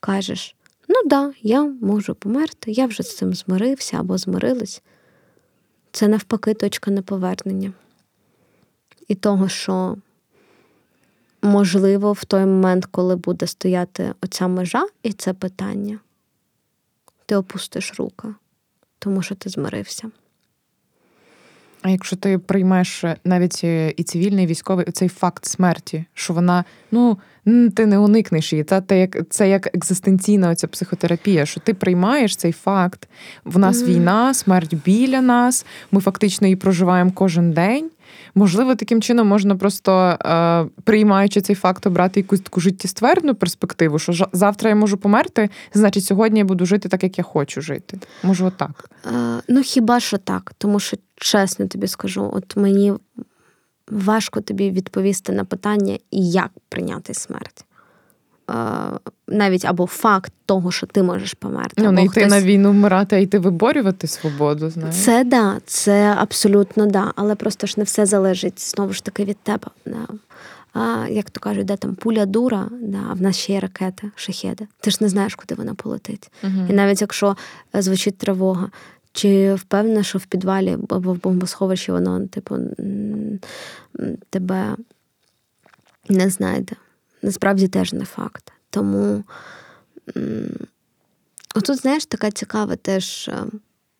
кажеш, ну да, я можу померти, я вже з цим змирився або змирилась, це навпаки точка неповернення. І того, що можливо в той момент, коли буде стояти оця межа і це питання, ти опустиш руки, тому що ти змирився. А якщо ти приймеш навіть е, і цивільний, і військовий цей факт смерті, що вона, ну ти не уникнеш її. Та це як це як екзистенційна оця психотерапія, що ти приймаєш цей факт. В нас Мгм. війна, смерть біля нас. Ми фактично її проживаємо кожен день. Можливо, таким чином можна просто е, приймаючи цей факт, обрати якусь таку життєствердну перспективу, що завтра я можу померти, значить сьогодні я буду жити так, як я хочу жити. Може, отак. Е, ну, хіба що так, тому що чесно тобі скажу, от мені важко тобі відповісти на питання, як прийняти смерть. Е, навіть або факт того, що ти можеш померти. Ну, не йти хтось- на війну вмирати, а йти виборювати свободу. Знаєш. Це да, це абсолютно да. Але просто ж не все залежить знову ж таки від тебе. Да. А, як то кажуть, де там пуля дура, да, а в нас ще є ракети, шахеди. Ти ж не знаєш, куди вона полетить. Мгм. І навіть якщо е, звучить тривога, чи впевнена, що в підвалі або в бомбосховищі воно, типу, тебе не знайде. Насправді теж не факт. Тому отут, знаєш, така цікава теж е,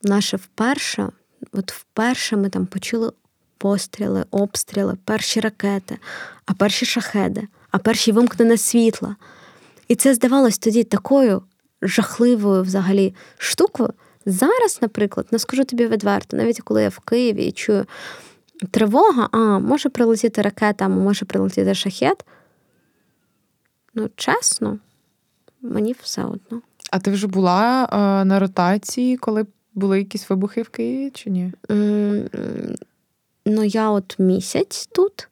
наше вперше. От вперше ми там почули постріли, обстріли, перші ракети, а перші шахеди, а перші вимкнене світла. І це здавалось тоді такою жахливою взагалі штукою. Зараз, наприклад, не скажу тобі відверто, навіть коли я в Києві і чую тривога, а може прилетіти ракета, а може прилетіти шахет. Ну, чесно, мені все одно. А ти вже була е, на ротації, коли були якісь вибухи в Києві чи ні? М, Ну, я от місяць тут.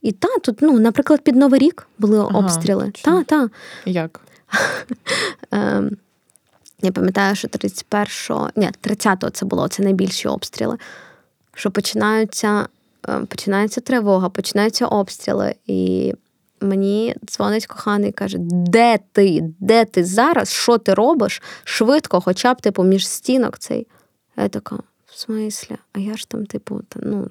І та, тут, ну, наприклад, під Новий рік були Ага, обстріли. Та, та. Як? [laughs] Я пам'ятаю, що 31-го, ні, 30-го це було, це найбільші обстріли. Що починаються, е, починається тривога, починаються обстріли. І мені дзвонить коханий і каже: Де ти? Де ти зараз? Що ти робиш? Швидко, хоча б типу між стінок цей. Я така, В смислі, а я ж там, типу, та, ну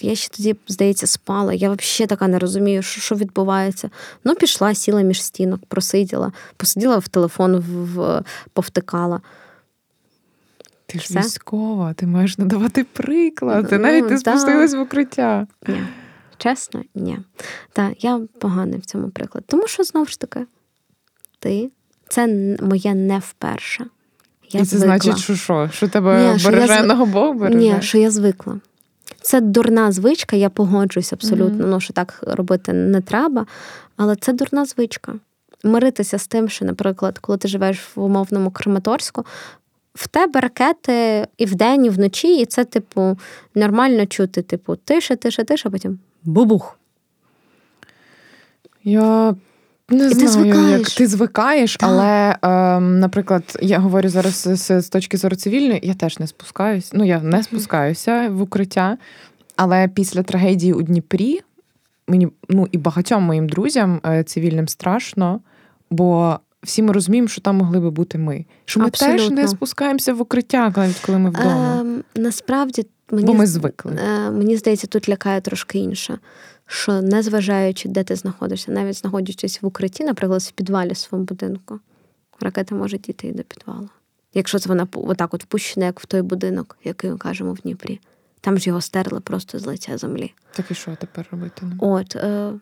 я ще тоді, здається, спала. Я взагалі така не розумію, що що відбувається. Ну, пішла, сіла між стінок, просиділа, посиділа в телефон, в, в повтикала. Ти ж Все? військова, ти маєш надавати приклад. Ти навіть не спустилась в укриття. Ні. Чесно, ні. Так, я поганий в цьому приклад. Тому що знову ж таки, ти це моє не вперше. Я І це звикла. значить, що що? Що тебе Ні, береженого Бог береже? Ні, що я звикла. Це дурна звичка, я погоджуюсь абсолютно, mm-hmm. ну що так робити не треба, але це дурна звичка. Миритися з тим, що, наприклад, коли ти живеш в умовному Краматорську, в тебе ракети і вдень, і вночі, і це, типу, нормально чути, типу, тише, тише, тише, а потім бубух. Я не і знаю, ти звикаєш. як ти звикаєш, так. але, е, наприклад, я говорю зараз з, з точки зору цивільної, я теж не спускаюсь. Ну, я не спускаюся в укриття. Але після трагедії у Дніпрі мені ну і багатьом моїм друзям е, цивільним страшно, бо всі ми розуміємо, що там могли би бути ми. Що ми Абсолютно. теж не спускаємося в укриття, навіть коли ми вдома. Е, насправді мені бо ми звикли. Е, мені здається, тут лякає трошки інше що незважаючи, де ти знаходишся, навіть знаходячись в укритті, наприклад, в підвалі в своєму будинку, ракета може дійти і до підвалу. Якщо це вона отак от впущена, як в той будинок, який ми кажемо в Дніпрі. Там ж його стерли просто з лиця землі. Так і що тепер робити? От, е,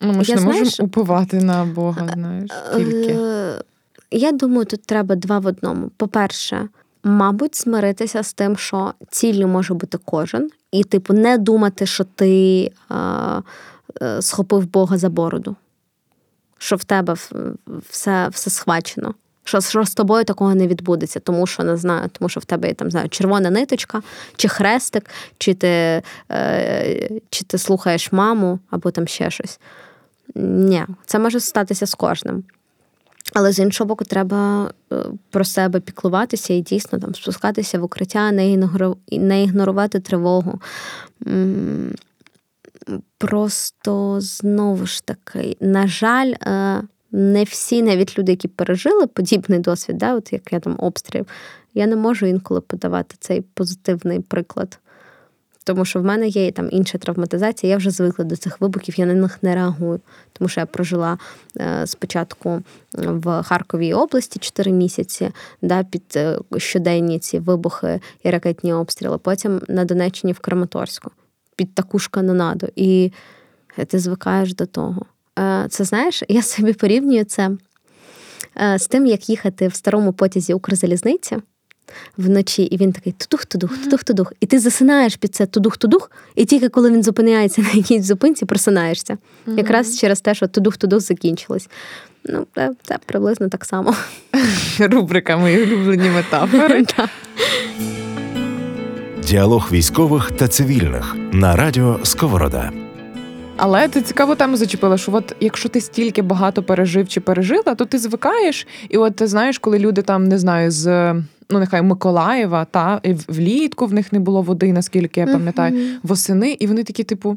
Ну, Ми ж я, не знаєш, можемо упивати на Бога, знаєш, тільки. Е, я думаю, тут треба два в одному. По-перше, мабуть, змиритися з тим, що ціллю може бути кожен, і, типу, не думати, що ти а, е, схопив Бога за бороду, що в тебе все все схвачено. Що, що з тобою такого не відбудеться, тому що не знаю, тому що в тебе там знаю, червона ниточка, чи хрестик, чи ти е, чи ти слухаєш маму, або там ще щось. Ні, це може статися з кожним. Але з іншого боку, треба е, про себе піклуватися і дійсно там спускатися в укриття, не ігнорувати тривогу. Просто знову ж таки, на жаль, е, не всі, навіть люди, які пережили подібний досвід, да, от як я там обстріл, я не можу інколи подавати цей позитивний приклад. Тому що в мене є там інша травматизація, я вже звикла до цих вибухів, я на них не реагую. Тому що я прожила е, спочатку в Харковій області 4 місяці, да, під е, щоденні ці вибухи і ракетні обстріли, потім на Донеччині в Краматорську, під таку ж канонаду. І ти звикаєш до того. Е, це знаєш, я собі порівнюю це з тим, як їхати в старому потязі Укрзалізниці вночі, і він такий тудух-тудух, тудух-тудух. І ти засинаєш під це тудух-тудух, і тільки коли він зупиняється на якійсь зупинці, просинаєшся. Mm-hmm. Якраз через те, що тудух-тудух закінчилось. Ну, це, це приблизно так само. [laughs] Рубрика мої улюблені метафори. [laughs] Діалог військових та цивільних на радіо Сковорода. Але ти цікаву тему зачепила, що от якщо ти стільки багато пережив чи пережила, то ти звикаєш, і от ти знаєш, коли люди там не знаю, з ну нехай Миколаєва, та і влітку в них не було води, наскільки я пам'ятаю, восени, і вони такі, типу.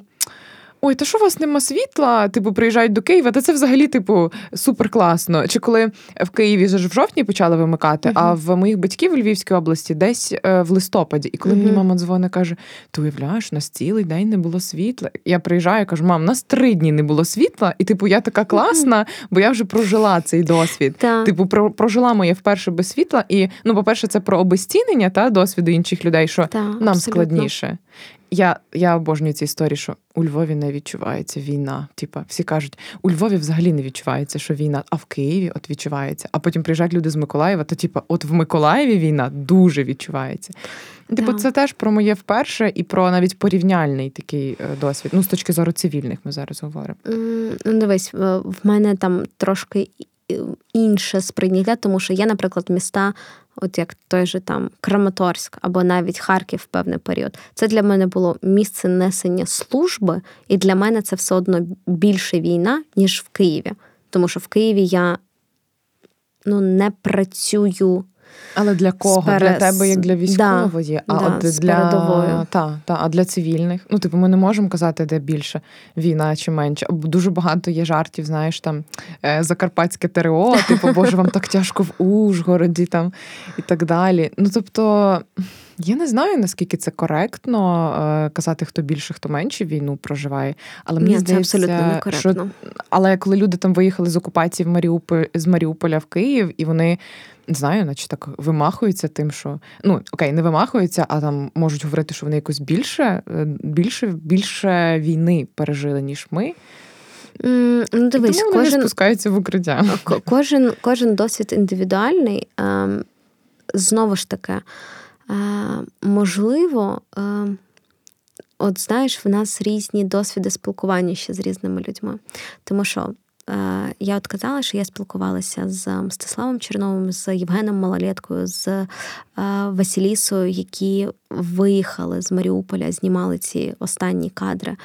Ой, та що у вас нема світла? Типу, приїжджають до Києва, та це взагалі, типу, супер класно. Чи коли в Києві вже в жовтні почали вимикати, uh-huh. а в моїх батьків у Львівській області десь е, в листопаді. І коли uh-huh. мені мама дзвонить, каже: Ти уявляєш, у нас цілий день не було світла. Я приїжджаю, кажу, мам, у нас три дні не було світла, і типу, я така класна, бо я вже прожила цей досвід. Типу, про, прожила моє вперше без світла. І ну, по-перше, це про обезцінення та досвіду інших людей, що нам абсолютно. складніше. Я я обожнюю ці історії, що у Львові не відчувається війна. Типа, всі кажуть, у Львові взагалі не відчувається, що війна, а в Києві от відчувається. А потім приїжджають люди з Миколаєва, то типа, от в Миколаєві війна дуже відчувається. Типу, це теж про моє вперше і про навіть порівняльний такий е, досвід. Ну, з точки зору цивільних, ми зараз говоримо. Ну, дивись, в мене там трошки інше сприйняття, тому що є, наприклад, міста, от як той же там Краматорськ або навіть Харків в певний період. Це для мене було місце несення служби, і для мене це все одно більше війна, ніж в Києві. Тому що в Києві я ну, не працюю. Але для кого? Сперес... Для тебе, як для військової, да, а да, от для та, та, а для цивільних. Ну, типу, ми не можемо казати, де більше війна чи менше. Дуже багато є жартів, знаєш, там е, Закарпатське ТРО, типу, Боже, вам так тяжко в Ужгороді там і так далі. Ну, тобто. Я не знаю, наскільки це коректно е, казати, хто більше, хто менше війну проживає. Але мені Ні, здається, це абсолютно некоректно. Що... Але коли люди там виїхали з окупації в Маріуполь з Маріуполя в Київ, і вони не знаю, наче так вимахуються тим, що ну окей, не вимахуються, а там можуть говорити, що вони якось більше, е, більше, більше війни пережили, ніж ми. Mm, ну, дивись, і тому кожен вони спускаються в укриття. Кожен кожен досвід індивідуальний. Ем, знову ж таки, можливо, ем, от знаєш, в нас різні досвіди спілкування ще з різними людьми. Тому що Е, я от казала, що я спілкувалася з Мстиславом Черновим, з Євгеном Малолеткою, з е, Василісою, які виїхали з Маріуполя, знімали ці останні кадри.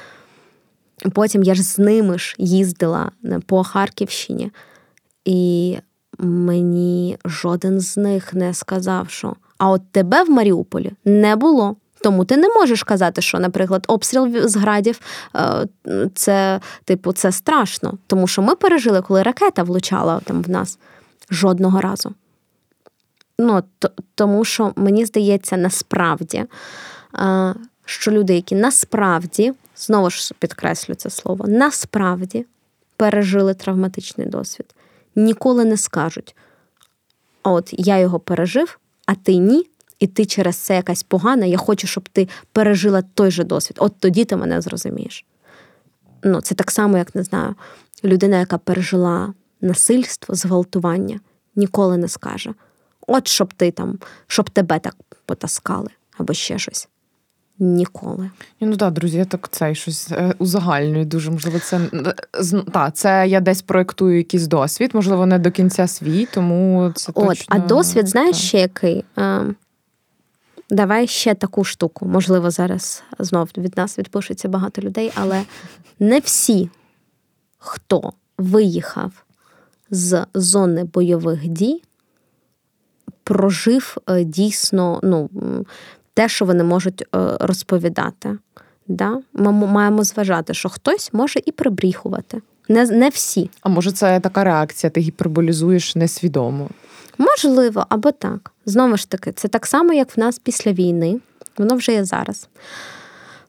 Потім я ж з ними ж їздила по Харківщині, і мені жоден з них не сказав, що а от тебе в Маріуполі не було. Тому ти не можеш казати, що, наприклад, обстріл з градів е, це, типу, це страшно. Тому що ми пережили, коли ракета влучала там в нас жодного разу. Ну, то, Тому що мені здається, насправді, е, що люди, які насправді, знову ж підкреслю це слово, насправді пережили травматичний досвід, ніколи не скажуть: от я його пережив, а ти ні і ти через це якась погана, я хочу, щоб ти пережила той же досвід. От тоді ти мене зрозумієш. Ну, Це так само, як не знаю, людина, яка пережила насильство, зґвалтування, ніколи не скаже: от щоб ти там, щоб тебе так потаскали, або ще щось. Ніколи. Ну так, друзі, я так це щось е, узагальнюю дуже. Можливо, це та, це я десь проєктую якийсь досвід, можливо, не до кінця свій, тому це От, точно... А досвід, знаєш, ще який? Ем, Давай ще таку штуку. Можливо, зараз знов від нас відпишеться багато людей, але не всі, хто виїхав з зони бойових дій, прожив е, дійсно ну, те, що вони можуть е, розповідати. Да? Ми маємо зважати, що хтось може і прибріхувати. Не не всі. А може, це така реакція, ти гіперболізуєш несвідомо. Можливо, або так. Знову ж таки, це так само, як в нас після війни, воно вже є зараз.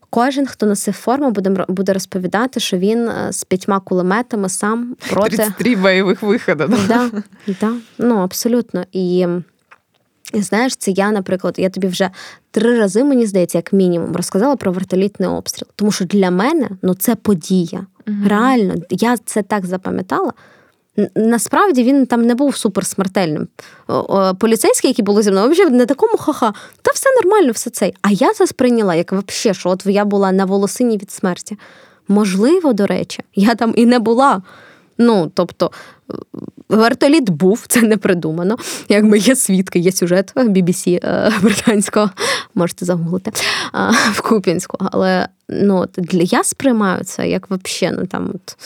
Кожен, хто носив форму, буде буде розповідати, що він е, з п'ятьма кулеметами сам проти 33 бойових виходу. Да, да, Ну, абсолютно. І, і знаєш, це я, наприклад, я тобі вже три рази, мені здається, як мінімум, розказала про вертолітний обстріл. Тому що для мене ну, це подія. Угу. Реально, я це так запам'ятала. Насправді він там не був суперсмертельним. Поліцейські, які були зі мною, взагалі не такому ха-ха, та все нормально, все цей. А я це сприйняла, як взагалі, що от я була на волосині від смерті. Можливо, до речі, я там і не була. Ну, тобто, Вертоліт був, це не придумано. Якби є свідки, є сюжет BBC е, британського, можете загуглити в Куп'янську. Але ну, для я сприймаю це як взагалі, ну там от,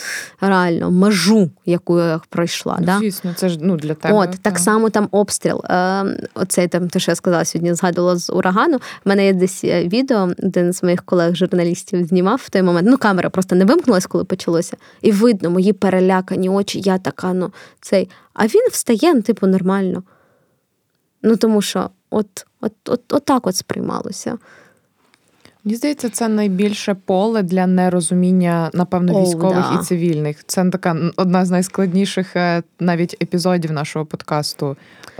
реально межу, яку я пройшла. Ну, да? Звісно, це ж ну, для тебе. От, так та. само там обстріл. Е, Оцей там, те, що я сказала сьогодні, згадувала з урагану. У мене є десь е, відео, один з моїх колег-журналістів знімав в той момент. Ну, камера просто не вимкнулась, коли почалося. І видно, мої перелякані очі, я така, ну, цей. А він встає, ну, типу, нормально. Ну, тому що от, от, от, от так от сприймалося. Мені здається, це найбільше поле для нерозуміння, напевно, oh, військових да. і цивільних. Це така одна з найскладніших е, навіть епізодів нашого подкасту,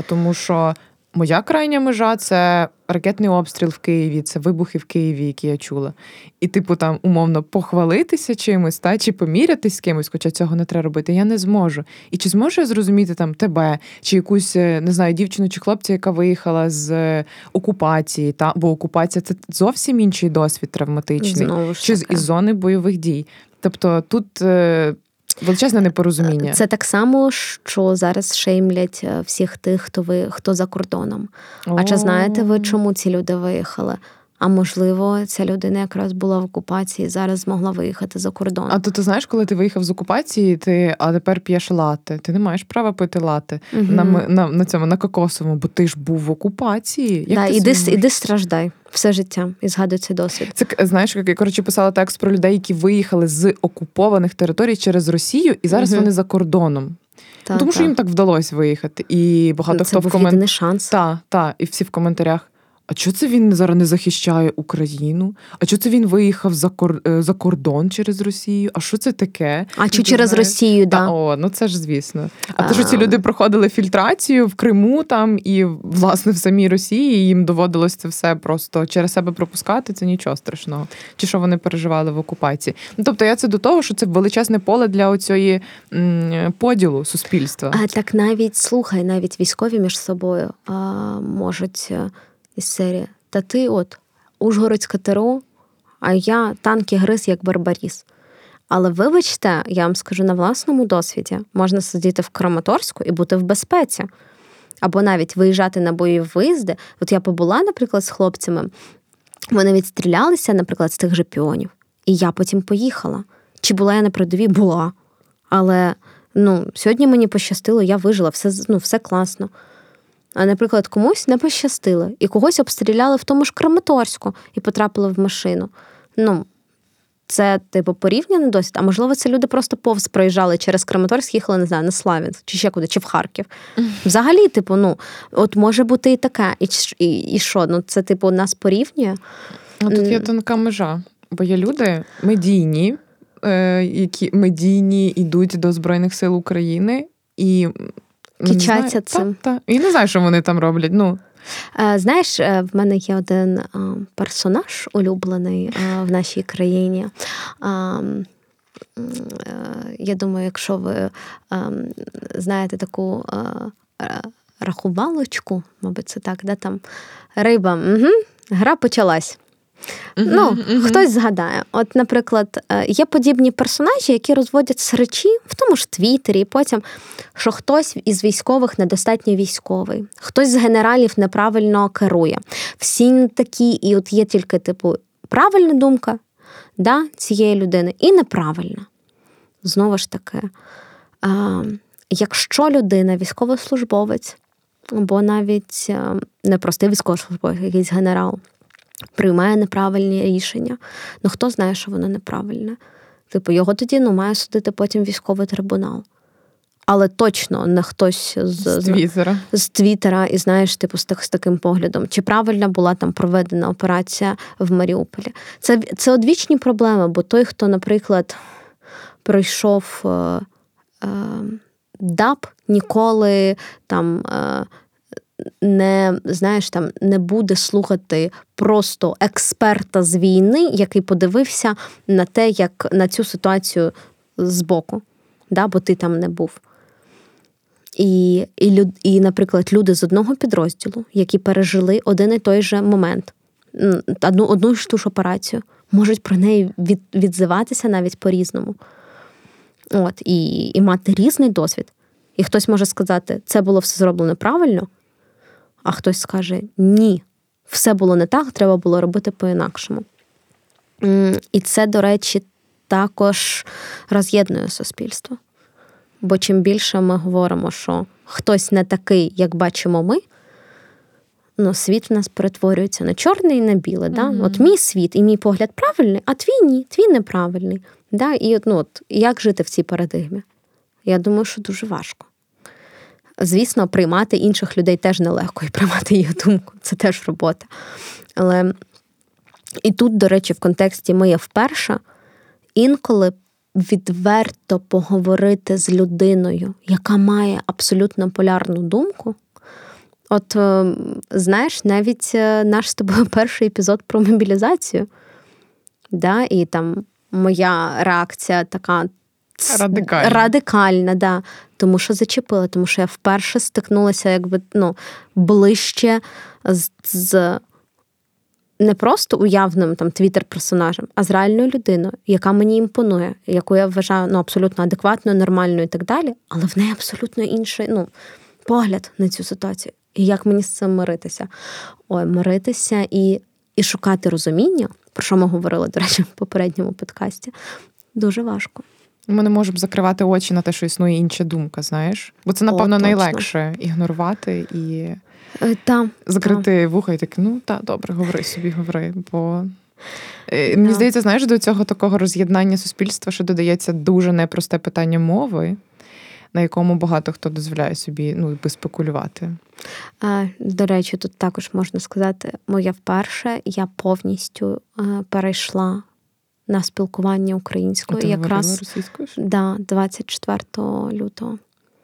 тому що Моя крайня межа це ракетний обстріл в Києві, це вибухи в Києві, які я чула. І, типу, там умовно похвалитися чимось, та чи помірятись з кимось, хоча цього не треба робити, я не зможу. І чи зможу я зрозуміти там тебе, чи якусь е, не знаю, дівчину чи хлопця, яка виїхала з е, окупації, та бо окупація це зовсім інший досвід травматичний, чи з із зони бойових дій. Тобто тут е, Величезне непорозуміння. Це так само, що зараз шеймлять е, всіх тих, хто ви хто за кордоном. А чи знаєте ви, чому ці люди виїхали? А можливо, ця людина якраз була в окупації, зараз змогла виїхати за кордон. А то ти знаєш, коли ти виїхав з окупації, ти а тепер п'єш лати. Ти не маєш права пити лати угу. на на, на цьому на кокосовому, бо ти ж був в окупації. Як да, ти іди, іди страждай все життя і згадуй цей досвід. Це знаєш, як я коротше писала текст про людей, які виїхали з окупованих територій через Росію, і зараз угу. вони за кордоном. Та, ну, Тому та. що їм так вдалося виїхати. І багато це хто був в комент... шанс. Та, та, і всі в коментарях. А чого це він зараз не захищає Україну? А чого це він виїхав за кор... Е, за кордон через Росію? А що це таке? А чи через знаєш? Росію, да. Та, о, ну це ж звісно. А, а те, що ці люди проходили фільтрацію в Криму там і власне в самій Росії, і їм доводилось це все просто через себе пропускати. Це нічого страшного. Чи що вони переживали в окупації? Ну тобто я це до того, що це величезне поле для оцієї м, поділу суспільства. А так навіть слухай, навіть військові між собою а, можуть. Із серії Та ти от Ужгородська ТРО, а я танки гриз як барбаріс. Але вибачте, я вам скажу на власному досвіді, можна сидіти в Краматорську і бути в безпеці. Або навіть виїжджати на бойові виїзди. От я побула, наприклад, з хлопцями, вони відстрілялися, наприклад, з тих же піонів. І я потім поїхала. Чи була я на передовій? Була. Але ну, сьогодні мені пощастило, я вижила, все ну, все класно. А, наприклад, комусь не пощастило, і когось обстріляли в тому ж Краматорську і потрапили в машину. Ну, це, типу, порівняний досвід. А можливо, це люди просто повз проїжджали через Краматорськ, їхали, не знаю, на Славянськ, чи ще куди, чи в Харків. [laughs] Взагалі, типу, ну, от може бути і таке. І і, і що? Ну, це, типу, нас порівнює. Ну, Тут є тонка межа, бо є люди медійні, е, які медійні йдуть до Збройних сил України. І Кічаться цим. Та, та. І не знаю, що вони там роблять. Ну. Е, знаєш, е, в мене є один е, персонаж улюблений в нашій країні. Я думаю, якщо ви знаєте таку рахувалочку, мабуть, це так, де там риба, угу, гра почалась. Ну, uh-huh. Хтось згадає. От, наприклад, е, є подібні персонажі, які розводять срачі в тому ж Твіттері, і потім, що хтось із військових недостатньо військовий, хтось з генералів неправильно керує. Всі такі, і от є тільки, типу, правильна думка да, цієї людини і неправильна. Знову ж таки, е, якщо людина військовослужбовець, або навіть е, не військовослужбовець, якийсь генерал приймає неправильні рішення. Ну хто знає, що воно неправильне? Типу, його тоді ну, має судити потім військовий трибунал. Але точно не хтось з з Твіттера, з Твіттера і знаєш, типу, з, так, з таким поглядом, чи правильно була там проведена операція в Маріуполі. Це це одвічні проблеми, бо той, хто, наприклад, пройшов е, е, ДАП, ніколи там. Е, не знаєш, там не буде слухати просто експерта з війни, який подивився на те, як на цю ситуацію збоку, да, бо ти там не був. І, і, і, наприклад, люди з одного підрозділу, які пережили один і той же момент, одну одну ж ту ж операцію, можуть про неї від, відзиватися навіть по-різному. От, І і мати різний досвід. І хтось може сказати, це було все зроблено правильно, а хтось скаже ні, все було не так, треба було робити по-інакшому. І це, до речі, також роз'єднує суспільство. Бо чим більше ми говоримо, що хтось не такий, як бачимо ми, ну, світ в нас перетворюється на чорне і на біле. Да? Mm-hmm. От мій світ і мій погляд правильний, а твій ні, твій неправильний. Да? І ну, от, як жити в цій парадигмі? Я думаю, що дуже важко. Звісно, приймати інших людей теж нелегко і приймати їх думку. Це теж робота. Але і тут, до речі, в контексті моє вперше інколи відверто поговорити з людиною, яка має абсолютно полярну думку. От, е, знаєш, навіть е, наш з тобою [laughs] перший епізод про мобілізацію, да, і там моя реакція така Радикальна. Радикальна, да. Тому що зачепила, тому що я вперше стикнулася якби ну, ближче з, з не просто уявним там твіттер-персонажем, а з реальною людиною, яка мені імпонує, яку я вважаю ну, абсолютно адекватною, нормальною і так далі, але в неї абсолютно інший ну, погляд на цю ситуацію. І як мені з цим миритися? Ой, миритися і і шукати розуміння, про що ми говорили, до речі, в попередньому подкасті, дуже важко. Ми не можемо закривати очі на те, що існує інша думка, знаєш? Бо це, напевно, О, найлегше ігнорувати і Е, Та, закрити та. вуха і так, ну та добре, говори собі, говори. Бо е, мені здається, знаєш, до цього такого роз'єднання суспільства, що додається дуже непросте питання мови, на якому багато хто дозволяє собі ну, спекулювати. Е, До речі, тут також можна сказати, моя вперше я повністю перейшла на спілкування українською. А ти якраз російською? да, 24 лютого.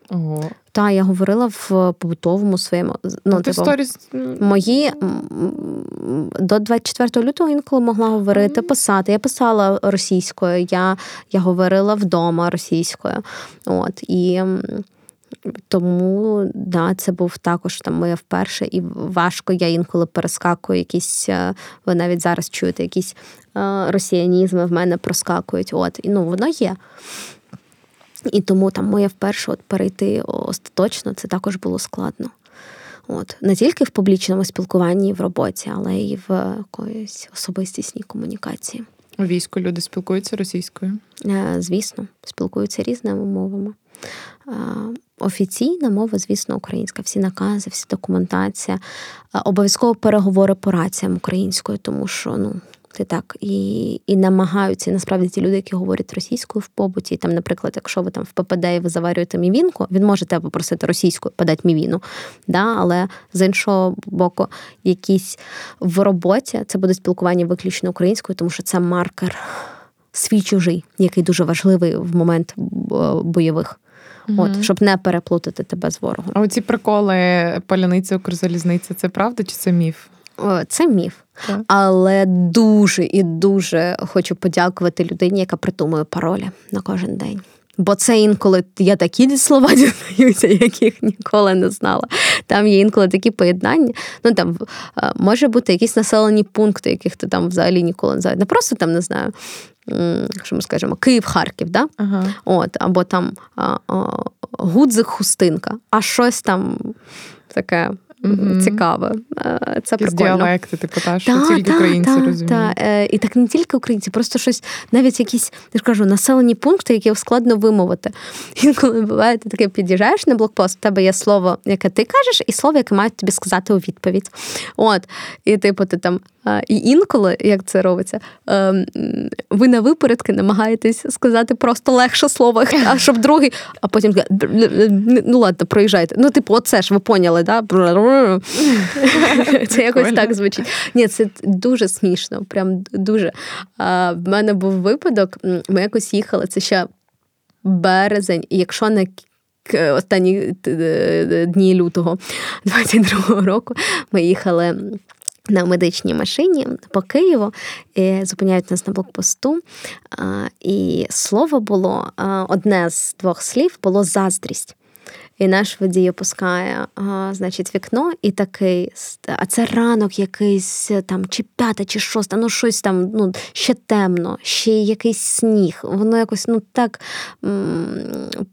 Ого. Та я говорила в побутовому своєму ну, ти типу, сторіс... мої до 24 лютого інколи могла говорити, писати. Я писала російською, я я говорила вдома російською. От і тому да, це був також там моє вперше, і важко. Я інколи перескакую якісь. Е, ви навіть зараз чуєте якісь е, росіянізми в мене проскакують. От і ну воно є. І тому там моє вперше от перейти остаточно це також було складно. От Не тільки в публічному спілкуванні в роботі, але й в якоїсь особистісній комунікації. У війську люди спілкуються російською? Е, звісно, спілкуються різними мовами. Е, офіційна мова, звісно, українська, всі накази, всі документація, е, обов'язково переговори по раціям українською, тому що ну, ти так і і намагаються. І насправді ті люди, які говорять російською в побуті, там, наприклад, якщо ви там в ППД і ви заварюєте мівінку, він може тебе попросити російською подати мівіну. Да? Але з іншого боку, якісь в роботі це буде спілкування виключно українською, тому що це маркер свій чужий, який дуже важливий в момент бойових. От, щоб не переплутати тебе з ворогом. А оці приколи паляниця, Укрзалізниця, це правда чи це міф? Це міф. Так. Але дуже і дуже хочу подякувати людині, яка придумує паролі на кожен день. Бо це інколи я такі [laughs] слова дізнаюся, яких ніколи не знала. Там є інколи такі поєднання. Ну там може бути якісь населені пункти, яких ти там взагалі ніколи не знаєш. Не просто там не знаю. Що ми скажемо, Київ-Харків, да? Ага. От, або там а, а, Гудзик-Хустинка, а щось там таке mm цікаве. Е, це Якісь прикольно. діалекти, типу, та, що тільки та, українці та, розуміють. Та. Е, і так не тільки українці, просто щось, навіть якісь, я ж кажу, населені пункти, які складно вимовити. Інколи буває, ти таке під'їжджаєш на блокпост, у тебе є слово, яке ти кажеш, і слово, яке мають тобі сказати у відповідь. От, І типу, ти там. І інколи, як це робиться, ем, ви на випередки намагаєтесь сказати просто легше слово, а щоб другий, а потім ну ладно, проїжджайте. Ну, типу, оце ж ви поняли, да? [laughs] Це якось так звучить. Ні, це дуже смішно, прям дуже. В мене був випадок, ми якось їхали, це ще березень, і якщо не останні дні лютого 22-го року ми їхали. На медичній машині по Києву і зупиняють нас на блокпосту. І слово було одне з двох слів було заздрість. І наш водій опускає, значить, вікно, і такий, а це ранок якийсь там, чи п'ята, чи шоста, ну щось там, ну, ще темно, ще якийсь сніг. Воно якось ну так м-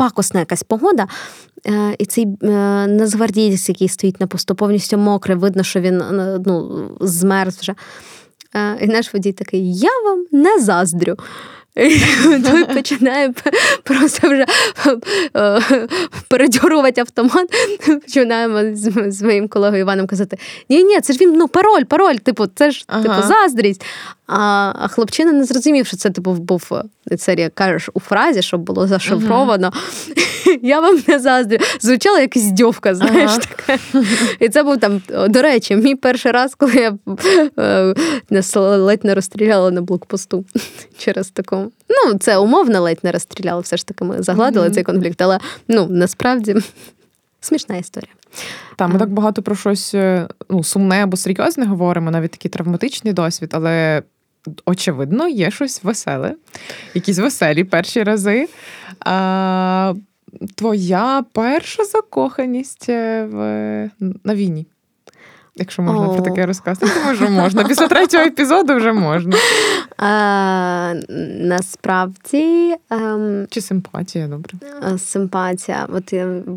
пакосна якась погода. Е, і цей е, нацгвардієць, який стоїть на посту, повністю мокрий, видно, що він ну, змерз вже. Е, і наш водій такий: Я вам не заздрю. [laughs] Той починає просто вже е, передьорувати автомат. Починаємо з моїм колегою Іваном казати: Ні, ні, це ж він ну, пароль, пароль, типу, це ж ага. типу заздрість. А а хлопчина не зрозумів, що це типу був це кажеш у фразі, щоб було зашифровано. Uh-huh. Я вам не заздрю. Звучала якась дьовка, знаєш, uh-huh. таке. І це був там, до речі, мій перший раз, коли я е, ледь не розстріляла на блокпосту [laughs] через таку. Ну, це умовно ледь не розстріляла. Все ж таки, ми загладили uh-huh. цей конфлікт, але ну насправді [laughs] смішна історія. Та, ми так багато про щось ну, сумне або серйозне говоримо, навіть такий травматичний досвід, але очевидно, є щось веселе, якісь веселі перші рази. А, Твоя перша закоханість е, в, на війні. Якщо можна О. про таке розказати, то може можна. Після третього епізоду вже можна. [laughs] А, Насправді. Ем, Чи симпатія, добре? Е, симпатія. От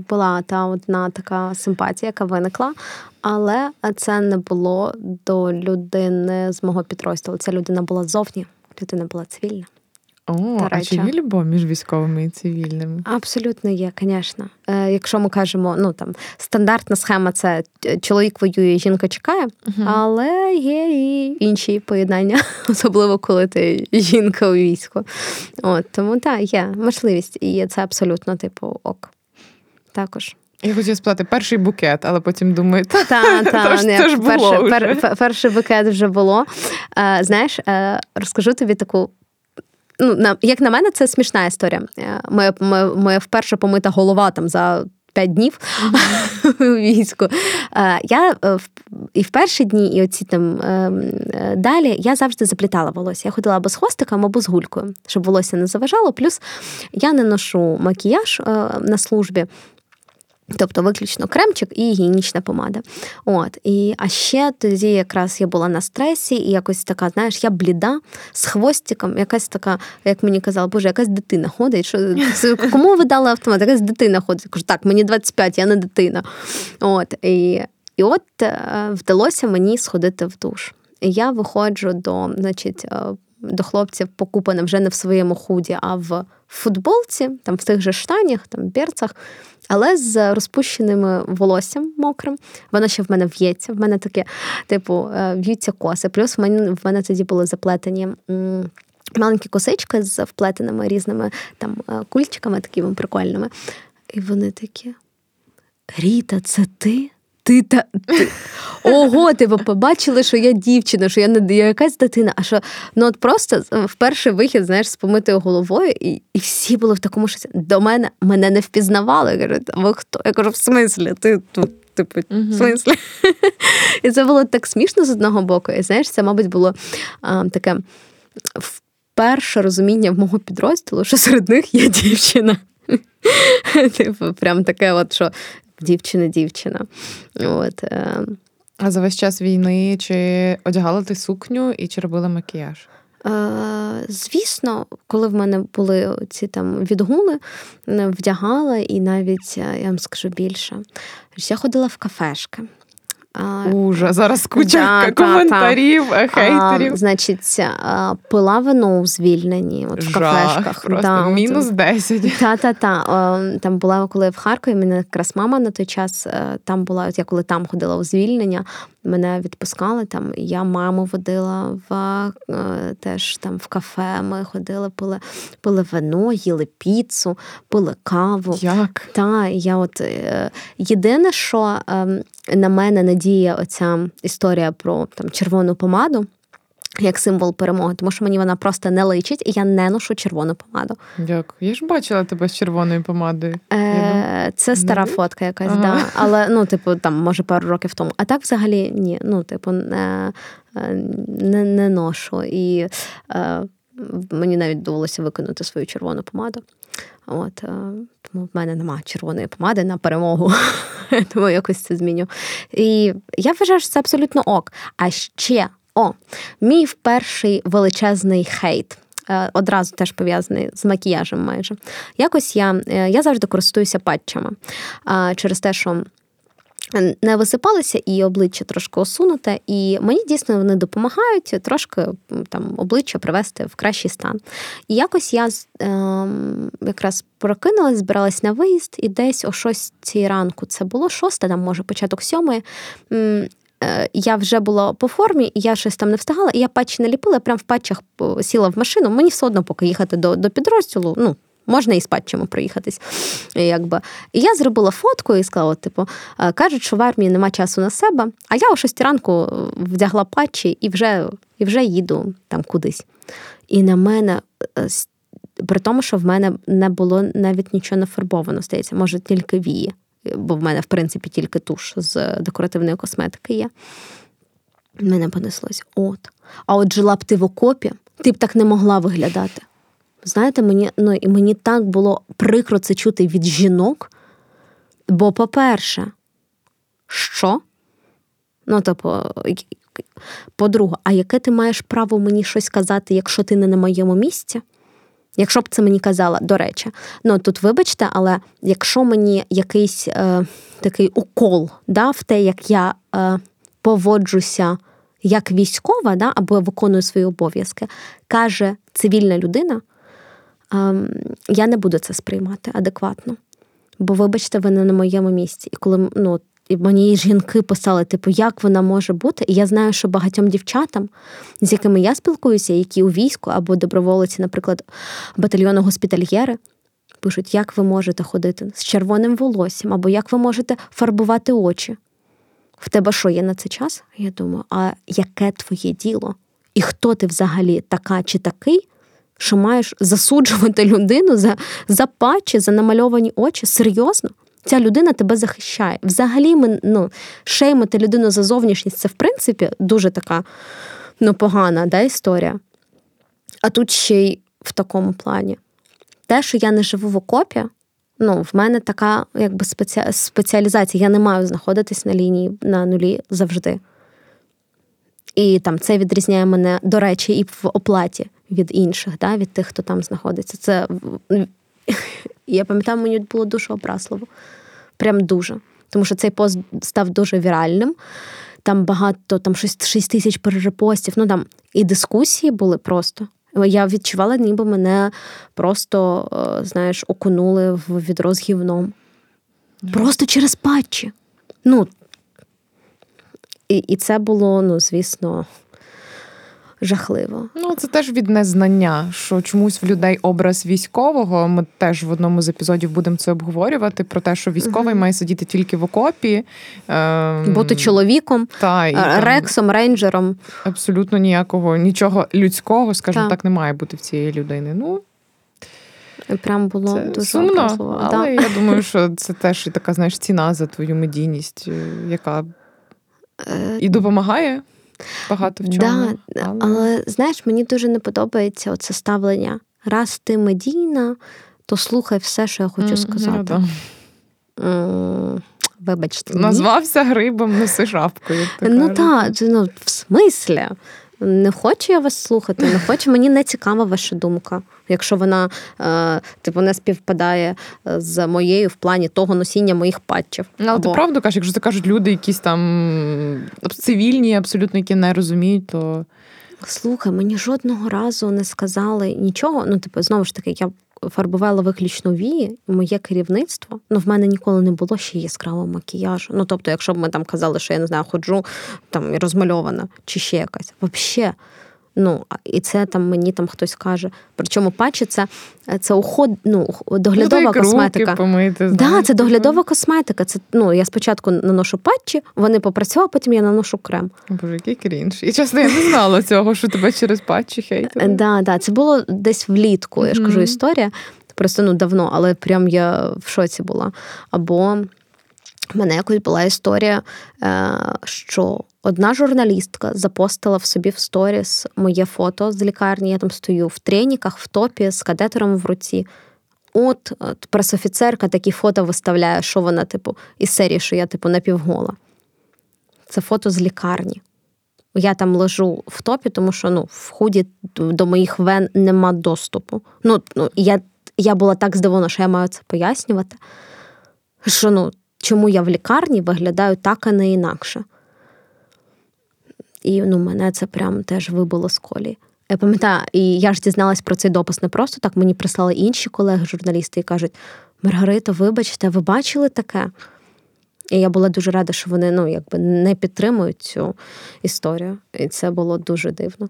була та одна така симпатія, яка виникла, але це не було до людини з мого підрозділу. Ця людина була зовні, людина була цивільна. О, а чи є любов між військовими і цивільними? Абсолютно є, звісно. Е, Якщо ми кажемо, ну там стандартна схема це чоловік воює, жінка чекає, uh але є і інші поєднання, [laughs] особливо коли ти жінка у війську. От Тому так, є можливість, і це абсолютно типу ок. Також. Я хотіла спитати перший букет, але потім думаю, та, та, [laughs] та це, це ж було перший, вже. Пер, перший букет вже було. Е, Знаєш, е, розкажу тобі таку ну, на, як на мене, це смішна історія. Е, моя, моя, моя вперше помита голова там за. П'ять днів mm-hmm. [laughs] у війську. Е, я е, і в перші дні, і оці там далі я завжди заплітала волосся. Я ходила або з хвостиком, або з гулькою, щоб волосся не заважало. Плюс я не ношу макіяж на службі. Тобто виключно кремчик і гігієнічна помада. От. І, А ще тоді якраз я була на стресі, і якось така, знаєш, я бліда з хвостиком, якась така, як мені казали, боже, якась дитина ходить. Що, Кому ви дали автомат? Якась дитина ходить. Кажу, так, мені 25, я не дитина. От. І і от е, вдалося мені сходити в душ. І я виходжу до, значить, е, до хлопців покупана вже не в своєму худі, а в футболці, там в тих же штанях, там берцах, але з розпущеним волоссям мокрим. Воно ще в мене в'ється. В мене таке, типу, е, в'ються коси. Плюс в мене в мене тоді були заплетені. Маленькі косички з вплетеними різними там е, кульчиками такими прикольними. І вони такі: Ріта, це ти? Ти та ти. Ого, типу, побачили, що я дівчина, що я не я якась дитина. А що ну от просто в перший вихід, знаєш, з помитою головою, і і всі були в такому шоці. До мене мене не впізнавали. Я кажу, ви хто? Я кажу, в смислі, ти тут, типу, в смислі. І це було так смішно з одного боку. І знаєш, це, мабуть, було а, таке вперше розуміння в мого підрозділу, що серед них є дівчина. [laughs] Типу, прям таке, от що дівчина-дівчина. От. Е. А за весь час війни чи одягала ти сукню і чи робила макіяж? Е, звісно, коли в мене були ці там відгули, вдягала і навіть я вам скажу більше. Я ходила в кафешки. Ужа, зараз куча да, коментарів, та, та. хейтерів. А, Значить, пила вино у звільненні от в кафешках. Просто да, мінус 10. Та-та-та. Там була, коли в Харкові, мене якраз мама на той час е, там була, от я коли там ходила у звільнення, мене відпускали там. Я маму водила в е, теж там в кафе. Ми ходили, пили пили вино, їли піцу, пили каву. Як? Та, я от е, Єдине, що ем, на мене надіє оця історія про там червону помаду як символ перемоги, тому що мені вона просто не личить, і я не ношу червону помаду. Дякую. Я ж бачила тебе з червоною помадою. Е, Це стара фотка якась, ага. да. Але ну, типу, там, може, пару років тому. А так взагалі ні. Ну, типу, не не, не ношу. І е, мені навіть довелося виконати свою червону помаду. От, е, Тому в мене нема червоної помади на перемогу, [laughs] тому якось це зміню. І я вважаю, що це абсолютно ок. А ще о, мій перший величезний хейт. Е, одразу теж пов'язаний з макіяжем майже. Якось я е, я завжди користуюся патчами через те, що не висипалися і обличчя трошки осунуте, і мені дійсно вони допомагають трошки там обличчя привести в кращий стан. І якось я е, якраз прокинулась, збиралась на виїзд, і десь о 6 ранку це було шосте, там може початок сьомої. Е, я вже була по формі, я щось там не встигала, і я патчі наліпила, прям в патчах сіла в машину. Мені все одно поки їхати до до підрозділу. ну, Можна і з патчами проїхатись. Якби. І я зробила фотку і сказала: типу, «Е, кажуть, що в армії нема часу на себе, а я о 6 ранку вдягла патчі і вже і вже їду там кудись. І на мене, е, при тому, що в мене не було навіть нічого нафарбовано, здається, може, тільки вії бо в мене, в принципі, тільки туш з декоративної косметики є. Мене понеслось. От. А от жила б ти в окопі, ти б так не могла виглядати. Знаєте, мені ну, і мені так було прикро це чути від жінок. Бо, по-перше, що? Ну, типу, по-друге, а яке ти маєш право мені щось казати, якщо ти не на моєму місці? Якщо б це мені казала, до речі, ну тут вибачте, але якщо мені якийсь е, такий укол да, в те, як я е, поводжуся як військова, да, або виконую свої обов'язки, каже цивільна людина, я не буду це сприймати адекватно. Бо, вибачте, ви не на моєму місці. І коли ну, мені жінки писали, типу, як вона може бути. І я знаю, що багатьом дівчатам, з якими я спілкуюся, які у війську або доброволиці, наприклад, батальйону госпітальєри, пишуть, як ви можете ходити з червоним волоссям, або як ви можете фарбувати очі. В тебе що є на цей час? Я думаю, а яке твоє діло? І хто ти взагалі така чи такий, що маєш засуджувати людину за за патчі, за намальовані очі? Серйозно? Ця людина тебе захищає. Взагалі, ми ну, шеймити людину за зовнішність це, в принципі, дуже така ну, погана да, історія. А тут ще й в такому плані. Те, що я не живу в окопі, ну, в мене така якби спеці... спеціалізація. Я не маю знаходитись на лінії на нулі завжди. І там це відрізняє мене, до речі, і в оплаті від інших, да, від тих, хто там знаходиться. Це [laughs] я пам'ятаю, мені було дуже образливо. Прям дуже. Тому що цей пост став дуже віральним. Там багато, там 6, 6 тисяч перерепостів. Ну там і дискусії були просто. Я відчувала, ніби мене просто, е, знаєш, окунули в відро з гівном. Просто через патчі. Ну, І і це було, ну, звісно, жахливо. Ну, це теж від незнання, що чомусь в людей образ військового. Ми теж в одному з епізодів будемо це обговорювати. Про те, що військовий uh має сидіти тільки в окопі, ем... бути чоловіком, та, і, рексом, рейнджером. Абсолютно ніякого, нічого людського, скажімо так, не має бути в цієї людини. Ну, Прям було це дуже сумно, образливо. але да. я думаю, що це теж така знаєш ціна за твою медійність, е, яка е, і допомагає багато в чому. Да, але... але знаєш, мені дуже не подобається оце ставлення. Раз ти медійна, то слухай все, що я хочу сказати. Mm, Вибачте. Назвався грибом, носи шапкою. Ну так, ну, в смислі. Не хочу я вас слухати, не хочу, мені не цікава ваша думка. Якщо вона е, типу не співпадає е, з моєю в плані того носіння моїх патчів. Ну, але Або... ти правду кажеш, якщо це кажуть люди, якісь там цивільні, абсолютно які не розуміють, то. Слухай, мені жодного разу не сказали нічого. Ну, типу, знову ж таки, я фарбувала виключно вії, моє керівництво. Ну, в мене ніколи не було ще яскравого макіяжу. Ну, тобто, якщо б ми там казали, що я не знаю, ходжу там розмальована чи ще якась. Взагалі, Ну, і це там мені там хтось каже. Причому патчі це це уход, ну, доглядова ну, косметика. Помити, да, це доглядова косметика. Це ну я спочатку наношу патчі, вони попрацювали, потім я наношу крем. Боже, який крінж. І чесно, я не знала цього, що тебе через патчі хейтили. Да, да, це було десь влітку. Я ж кажу, історія. Просто ну давно, але прям я в шоці була. Або в мене якось була історія, е, що одна журналістка запостила в собі в сторіс моє фото з лікарні. Я там стою в треніках, в топі з кадетером в руці. От, от пресофіцерка такі фото виставляє, що вона, типу, із серії, що я, типу, напівгола. Це фото з лікарні. Я там лежу в топі, тому що ну, в худі до моїх вен нема доступу. Ну, ну Я я була так здивована, що я маю це пояснювати. Що ну, чому я в лікарні виглядаю так, а не інакше. І ну, мене це прям теж вибило з колії. Я пам'ятаю, і я ж дізналась про цей допис не просто так. Мені прислали інші колеги-журналісти і кажуть: Маргарита, вибачте, ви бачили таке? І я була дуже рада, що вони ну, якби не підтримують цю історію. І це було дуже дивно.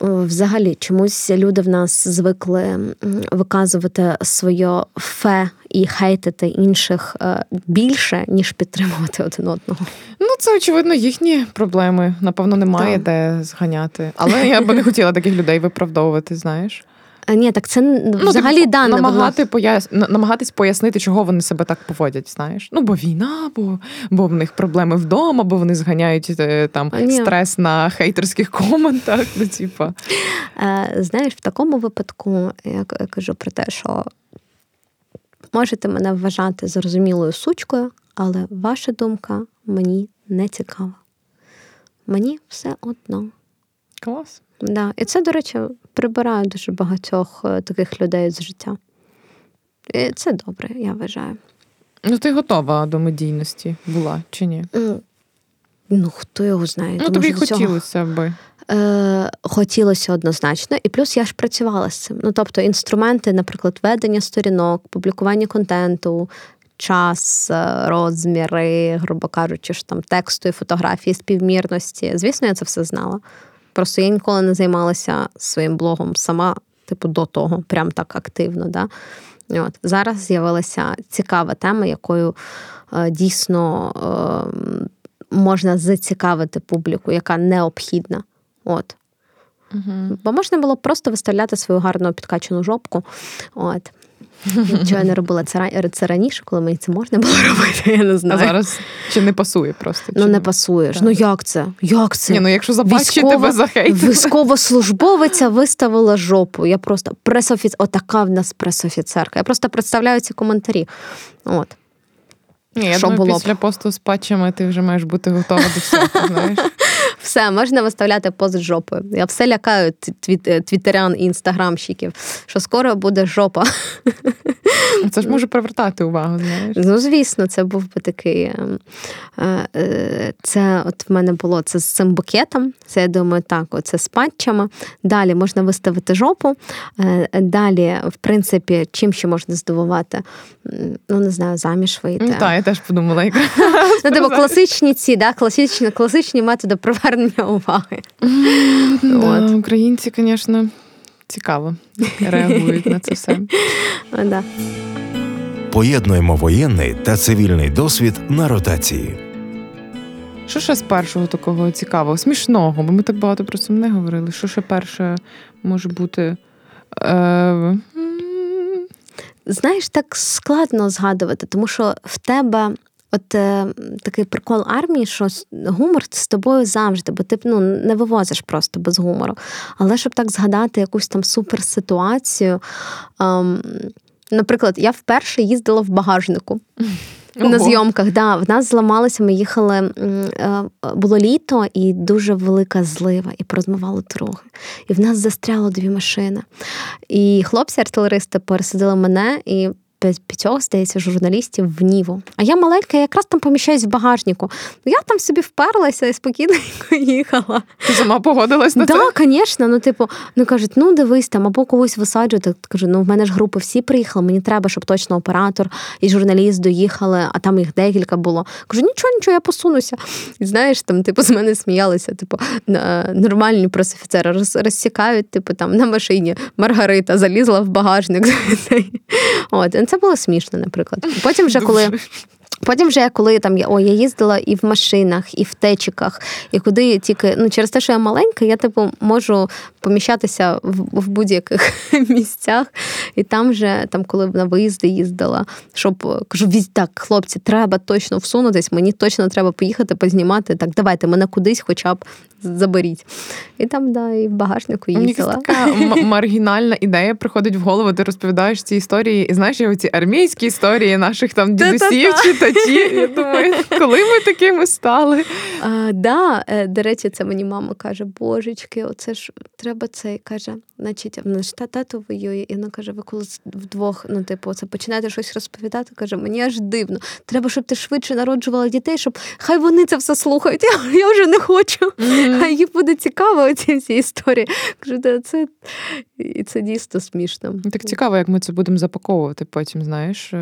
Взагалі, чомусь люди в нас звикли виказувати своє фе і хейтити інших е, більше, ніж підтримувати один одного. Ну, це очевидно їхні проблеми. Напевно, немає так. де зганяти. Але я би не хотіла таких людей виправдовувати, знаєш. Ні, так це ну, взагалі типу, да, намагати пояс... намагатись пояснити, чого вони себе так поводять. Знаєш? Ну, бо війна, бо бо в них проблеми вдома, бо вони зганяють е, там стрес на хейтерських коментах. Ну, типу. Знаєш, в такому випадку я кажу про те, що можете мене вважати зрозумілою сучкою, але ваша думка мені не цікава. Мені все одно. Клас. Да. І це, до речі, прибирає дуже багатьох е, таких людей з життя. І це добре, я вважаю. Ну, ти готова до медійності була чи ні? Ну, хто його знає? Ну, Тому тобі що до цього- хотілося би. Е, хотілося однозначно, і плюс я ж працювала з цим. Ну, тобто, інструменти, наприклад, ведення сторінок, публікування контенту, час, е, розміри, грубо кажучи, ж там тексту і фотографії, співмірності. Звісно, я це все знала. Просто я ніколи не займалася своїм блогом сама, типу, до того, прям так активно. Да? От. Зараз з'явилася цікава тема, якою е, дійсно е, можна зацікавити публіку, яка необхідна. От. Угу. Бо можна було просто виставляти свою гарну підкачану жопку. От. Чого я не робила це, раніше, коли мені це можна було робити, я не знаю. А зараз чи не пасує просто? Ну чи не пасуєш. Так. Ну як це? Як це? Ні, ну якщо забачить тебе захейтили. Військовослужбовиця виставила жопу. Я просто пресофіц... Отака в нас пресофіцерка. Я просто представляю ці коментарі. От. Ні, я Що думаю, було б? після посту з патчами ти вже маєш бути готова до всього, знаєш. Все, можна виставляти пост з жопою. Я все лякаю е, і інстаграмщиків, що скоро буде жопа. Це ж може привертати увагу, знаєш. Ну, звісно, це був би такий. е, е, Це от в мене було це з цим букетом. Це я думаю, так, оце з патчами. Далі можна виставити жопу. Далі, в принципі, чим ще можна здивувати? Ну, не знаю, заміж вийти. Ну так, я теж подумала, якраз. Ну, типу, класичні ці, да, класичні, класичні методи привернення уваги. Да, українці, звісно, цікаво реагують на це все. Да. Поєднуємо воєнний та цивільний досвід на ротації. Що ще з першого такого цікавого, смішного, бо ми так багато про це не говорили. Що ще перше може бути? Е, Знаєш, так складно згадувати, тому що в тебе. От е, такий прикол армії, що гумор з тобою завжди, бо ти ну, не вивозиш просто без гумору. Але щоб так згадати якусь там суперситуацію. Ем, наприклад, я вперше їздила в багажнику. На Ого. зйомках, да, в нас зламалося, ми їхали, е, було літо і дуже велика злива, і порозмивало дороги. І в нас застряло дві машини. І хлопці-артилеристи пересадили мене і п'ять- п'ятьох, здається, журналістів в Ніву. А я маленька, я якраз там поміщаюсь в багажнику. Ну, я там собі вперлася і спокійно [laughs] їхала. Ти сама погодилась на це? Так, звісно. Ну, типу, ну кажуть, ну дивись там, або когось висаджувати. Кажу, ну в мене ж групи всі приїхали, мені треба, щоб точно оператор і журналіст доїхали, а там їх декілька було. Кажу, нічого, нічого, я посунуся. І знаєш, там, типу, з мене сміялися, типу, нормальні пресофіцери роз, розсікають, типу, там на машині Маргарита залізла в багажник. [laughs] От, це було смішно, наприклад. Потім вже коли. Потім вже я коли там я о, я їздила і в машинах, і в течиках, і куди тільки ну через те, що я маленька, я типу можу поміщатися в, в будь-яких [laughs] місцях. І там вже, там, коли на виїзди їздила, щоб кажу, «Візь- так, хлопці, треба точно всунутись, мені точно треба поїхати, познімати. Так, давайте мене кудись, хоча б заберіть. І там, да, і в багажнику Мені їздила. така м- [laughs] маргінальна ідея приходить в голову. Ти розповідаєш ці історії, і знаєш, оці армійські історії наших там дідусів, читачів. Я думаю, коли ми такими стали? А, да, е, до речі, це мені мама каже: Божечки, оце ж треба цей каже. Значить, вона ж та тато воює, і вона каже: ви коли вдвох, ну, типу, це починаєте щось розповідати, каже, мені аж дивно. Треба, щоб ти швидше народжувала дітей, щоб хай вони це все слухають. Я, я вже не хочу. Хай їм буде цікаво ці всі історії. Кажу, да, це і це дійсно смішно. Так цікаво, як ми це будемо запаковувати потім, знаєш.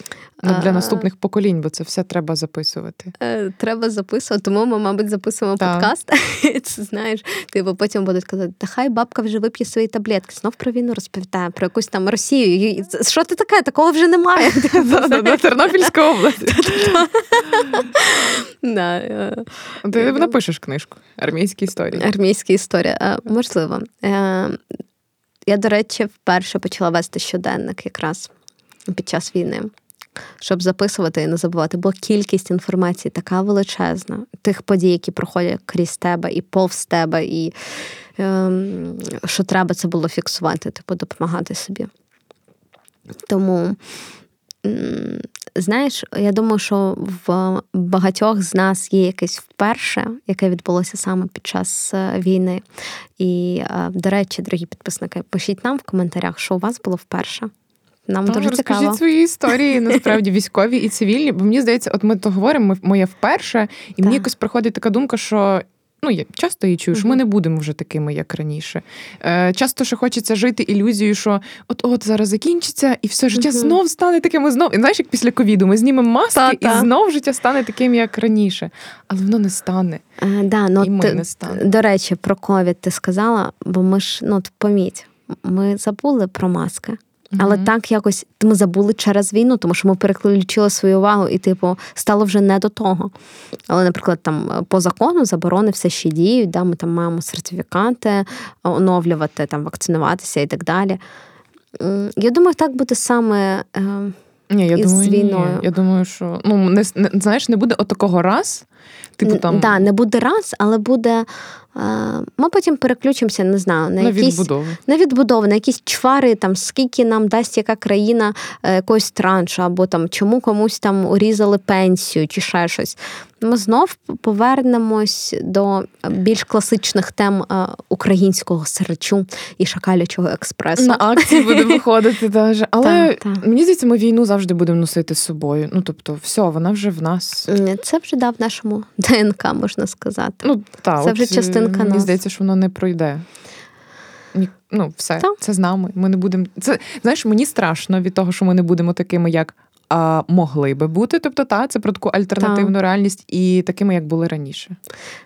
Е, ну, Для наступних поколінь, бо це все треба записувати. Е, Треба записувати, тому ми, мабуть, записуємо Так. подкаст. [laughs] Це знаєш, типу потім будуть казати, та хай бабка вже вип'є свої таблетки, знов про війну розповідає, про якусь там Росію. Що ти таке? Такого вже немає. [laughs] Тернопільська область. Е, Ти напишеш книжку армійські історії. Армійська історія. Е, Можливо. Е, Я, до речі, вперше почала вести щоденник якраз під час війни. Щоб записувати і не забувати, бо кількість інформації така величезна, тих подій, які проходять крізь тебе і повз тебе, і ем, що треба це було фіксувати, типу допомагати собі. Тому Знаєш, я думаю, що в багатьох з нас є якесь вперше, яке відбулося саме під час е, війни. І, е, до речі, дорогі підписники, пишіть нам в коментарях, що у вас було вперше. Нам Та, дуже розкажіть цікаво. свої історії, насправді військові і цивільні. Бо мені здається, от ми то говоримо, ми моє вперше, і мені якось приходить така думка, що. Ну, я часто її чую, що ми не будемо вже такими, як раніше. Е, часто ще хочеться жити ілюзією, що от-от зараз закінчиться, і все життя знов стане таким, і знов. І знаєш, як після ковіду ми знімемо маски, Та-та. і знов життя стане таким, як раніше. Але воно не стане. Е, да, ну, І ми ти- не станемо. До речі, про ковід ти сказала, бо ми ж, ну, поміть, ми забули про маски. Але Мгм. так якось ми забули через війну, тому що ми переключили свою увагу, і, типу, стало вже не до того. Але, наприклад, там по закону заборони все ще діють, да, ми там маємо сертифікати оновлювати, там вакцинуватися і так далі. Я думаю, так буде саме. е, Ні, я із думаю, ні. війною. Я думаю, що ну не, не знаєш, не буде отакого раз. Типу там да, не буде раз, але буде. Е, Ми потім переключимося, не знаю, на, на якісь відбудову. на відбудову, на якісь чвари, там скільки нам дасть яка країна е, якогось траншу, або там чому комусь там урізали пенсію чи ще щось. Ми знов повернемось до більш класичних тем е, українського сирачу і шакалячого експресу. На акції буде [laughs] виходити даже. Але мені здається, ми війну завжди будемо носити з собою. Ну тобто, все, вона вже в нас. Це вже да, в нашому ДНК, можна сказати. Ну та Це от, вже частинка Мені нас. здається, що воно не пройде. Ну, все, Так. це з нами. Ми не будемо. Це знаєш, мені страшно від того, що ми не будемо такими, як а, могли би бути. Тобто, та це про таку альтернативну реальність і такими, як були раніше.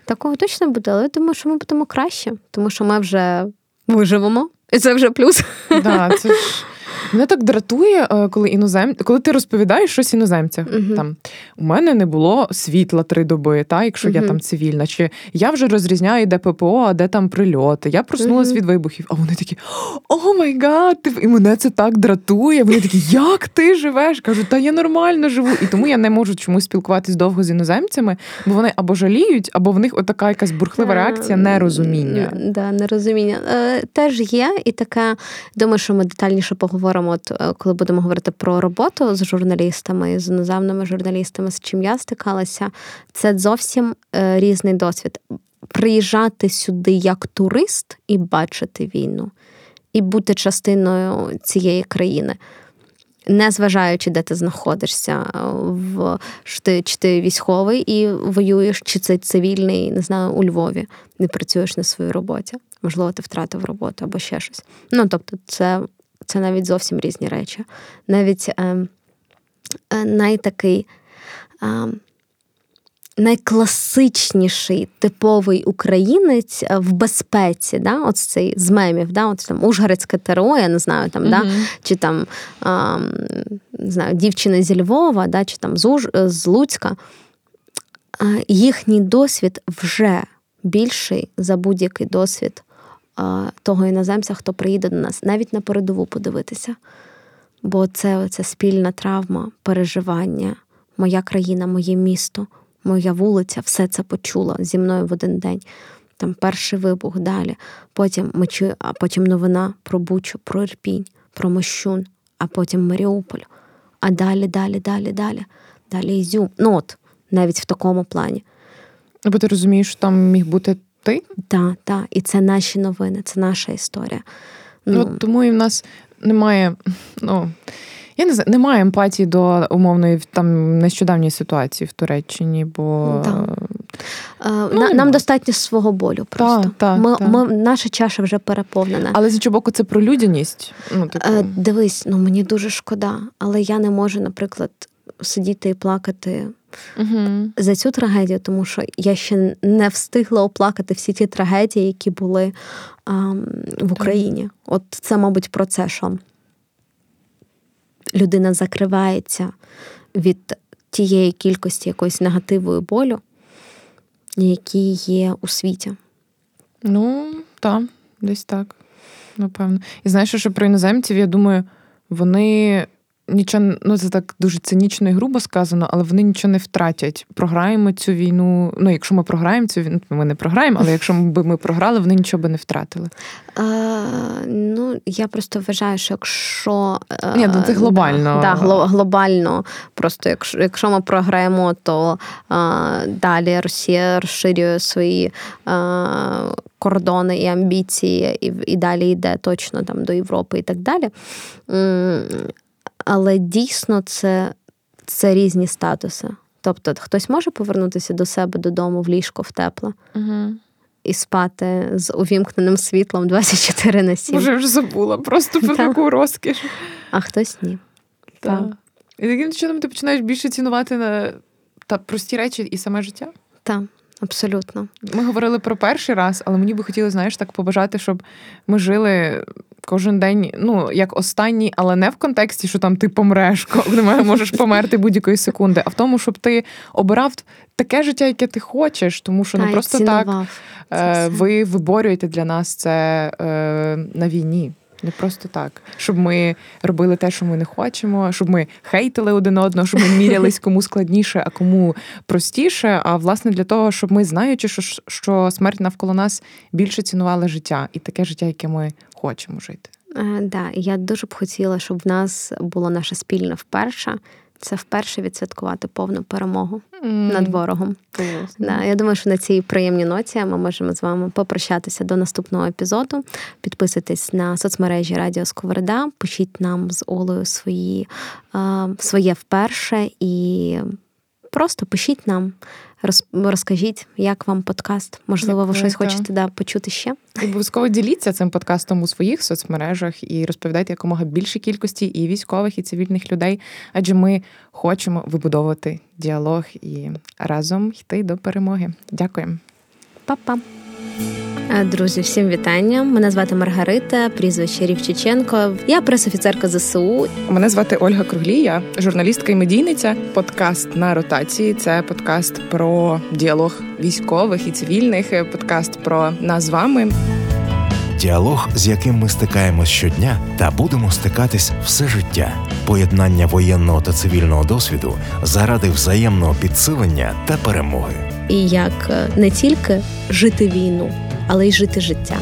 Такого точно буде, але я думаю, що ми будемо краще, тому що ми вже виживемо, і це вже плюс. Да, це ж... [laughs] Мене так дратує, е, коли інозем... коли ти розповідаєш щось іноземцям. Мгм. Там у мене не було світла три доби, та якщо я там цивільна, чи я вже розрізняю, де ППО, а де там прильоти. Я проснулась Мгм. від вибухів, а вони такі: oh my god, і мене це так дратує. Вони такі, як ти живеш? Кажу, та я нормально живу. І тому я не можу чомусь спілкуватись довго з іноземцями, бо вони або жаліють, або в них отака якась бурхлива реакція нерозуміння. Да, нерозуміння. Е, Теж є, і таке, думаю, що ми детальніше поговоримо, от, е, коли будемо говорити про роботу з журналістами, з іноземними журналістами, з чим я стикалася. Це зовсім е, різний досвід. Приїжджати сюди як турист і бачити війну, і бути частиною цієї країни. Не зважаючи, де ти знаходишся, в що ти, чи ти військовий і воюєш, чи це цивільний, не знаю, у Львові не працюєш на своїй роботі. Можливо, ти втратив роботу або ще щось. Ну тобто, це, це навіть зовсім різні речі. Навіть е, е, найтакий. Е, Найкласичніший типовий українець е, в безпеці, да, от цей з мемів, да, от там Ужгородське ТРО, я не знаю, там, да, чи там а, не знаю, дівчина зі Львова, да, чи там з, Уж... з Луцька, а, їхній досвід вже більший за будь-який досвід того іноземця, хто приїде до нас, навіть на передову подивитися. Бо це оця спільна травма, переживання, моя країна, моє місто, моя вулиця, все це почула зі мною в один день. Там перший вибух далі. Потім ми чуємо, а потім новина про Бучу, про Ірпінь, про Мощун, а потім Маріуполь. А далі, далі, далі, далі, далі Ізюм. Ну от, навіть в такому плані. Бо ти розумієш, що там міг бути ти. Так, так. І це наші новини, це наша історія. Ну, от тому і в нас немає, ну. Я не знаю, немає емпатії до умовної там нещодавньої ситуації в Туреччині, бо Да. Е, нема. нам достатньо свого болю просто. та, ми, та. Ми, наша чаша вже переповнена. але з іншого боку, це про людяність. Ну, типу, Е, Дивись, ну мені дуже шкода, але я не можу, наприклад, сидіти і плакати угу. за цю трагедію, тому що я ще не встигла оплакати всі ті трагедії, які були а, в Україні. От це, мабуть, про це, що людина закривається від тієї кількості якоїсь негативу і болю, які є у світі. Ну, так, десь так. Напевно. І знаєш, що про іноземців, я думаю, вони нічого, ну це так дуже цинічно і грубо сказано, але вони нічого не втратять. Програємо цю війну. Ну, якщо ми програємо цю війну, ми не програємо, але якщо б ми програли, вони нічого би не втратили. Е, ну, я просто вважаю, що якщо е, Ні, ну, це глобально. Да, глобально. Просто якщо якщо ми програємо, то е, далі Росія розширює свої е, кордони і амбіції, і і далі йде точно там до Європи і так далі. Але дійсно це, це різні статуси. Тобто, хтось може повернутися до себе додому в ліжко в тепле угу. і спати з увімкненим світлом 24 на 7. Може, вже забула просто про таку розкіш. А хтось ні. Так. І таким чином ти починаєш більше цінувати на та прості речі і саме життя? Так. Абсолютно, ми говорили про перший раз, але мені би хотілося, знаєш, так побажати, щоб ми жили кожен день, ну як останній, але не в контексті, що там ти помреш, [laughs] коли можеш померти будь-якої секунди, а в тому, щоб ти обирав таке життя, яке ти хочеш, тому що не просто так е, ви виборюєте для нас це е, на війні. Не просто так, щоб ми робили те, що ми не хочемо, щоб ми хейтили один одного, щоб ми мірялись кому складніше, а кому простіше. А власне для того, щоб ми знаючи, що що смерть навколо нас більше цінувала життя і таке життя, яке ми хочемо жити. Е, да, я дуже б хотіла, щоб в нас була наша спільна вперше. Це вперше відсвяткувати повну перемогу mm. над ворогом. Mm. Да, Я думаю, що на цій приємній ноті ми можемо з вами попрощатися до наступного епізоду. Підписуйтесь на соцмережі Радіо Сковорода, пишіть нам з Олею свої, е, своє вперше і просто пишіть нам. Розкажіть, як вам подкаст? Можливо, ви щось хочете да, почути ще? Обов'язково діліться цим подкастом у своїх соцмережах і розповідайте якомога більшій кількості і військових, і цивільних людей, адже ми хочемо вибудовувати діалог і разом йти до перемоги. Дякуємо, Па-па! Е, друзі, всім вітання. Мене звати Маргарита, прізвище Рівчиченко. Я пресофіцерка ЗСУ. Мене звати Ольга Круглія, журналістка і медійниця. Подкаст на ротації. Це подкаст про діалог військових і цивільних. Подкаст про нас з вами. Діалог, з яким ми стикаємось щодня, та будемо стикатись все життя. Поєднання воєнного та цивільного досвіду заради взаємного підсилення та перемоги. І як е, не тільки жити війну але й жити життя.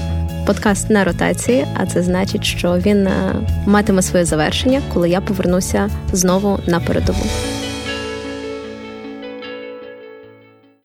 Подкаст на ротації, а це значить, що він е, матиме своє завершення, коли я повернуся знову на передову.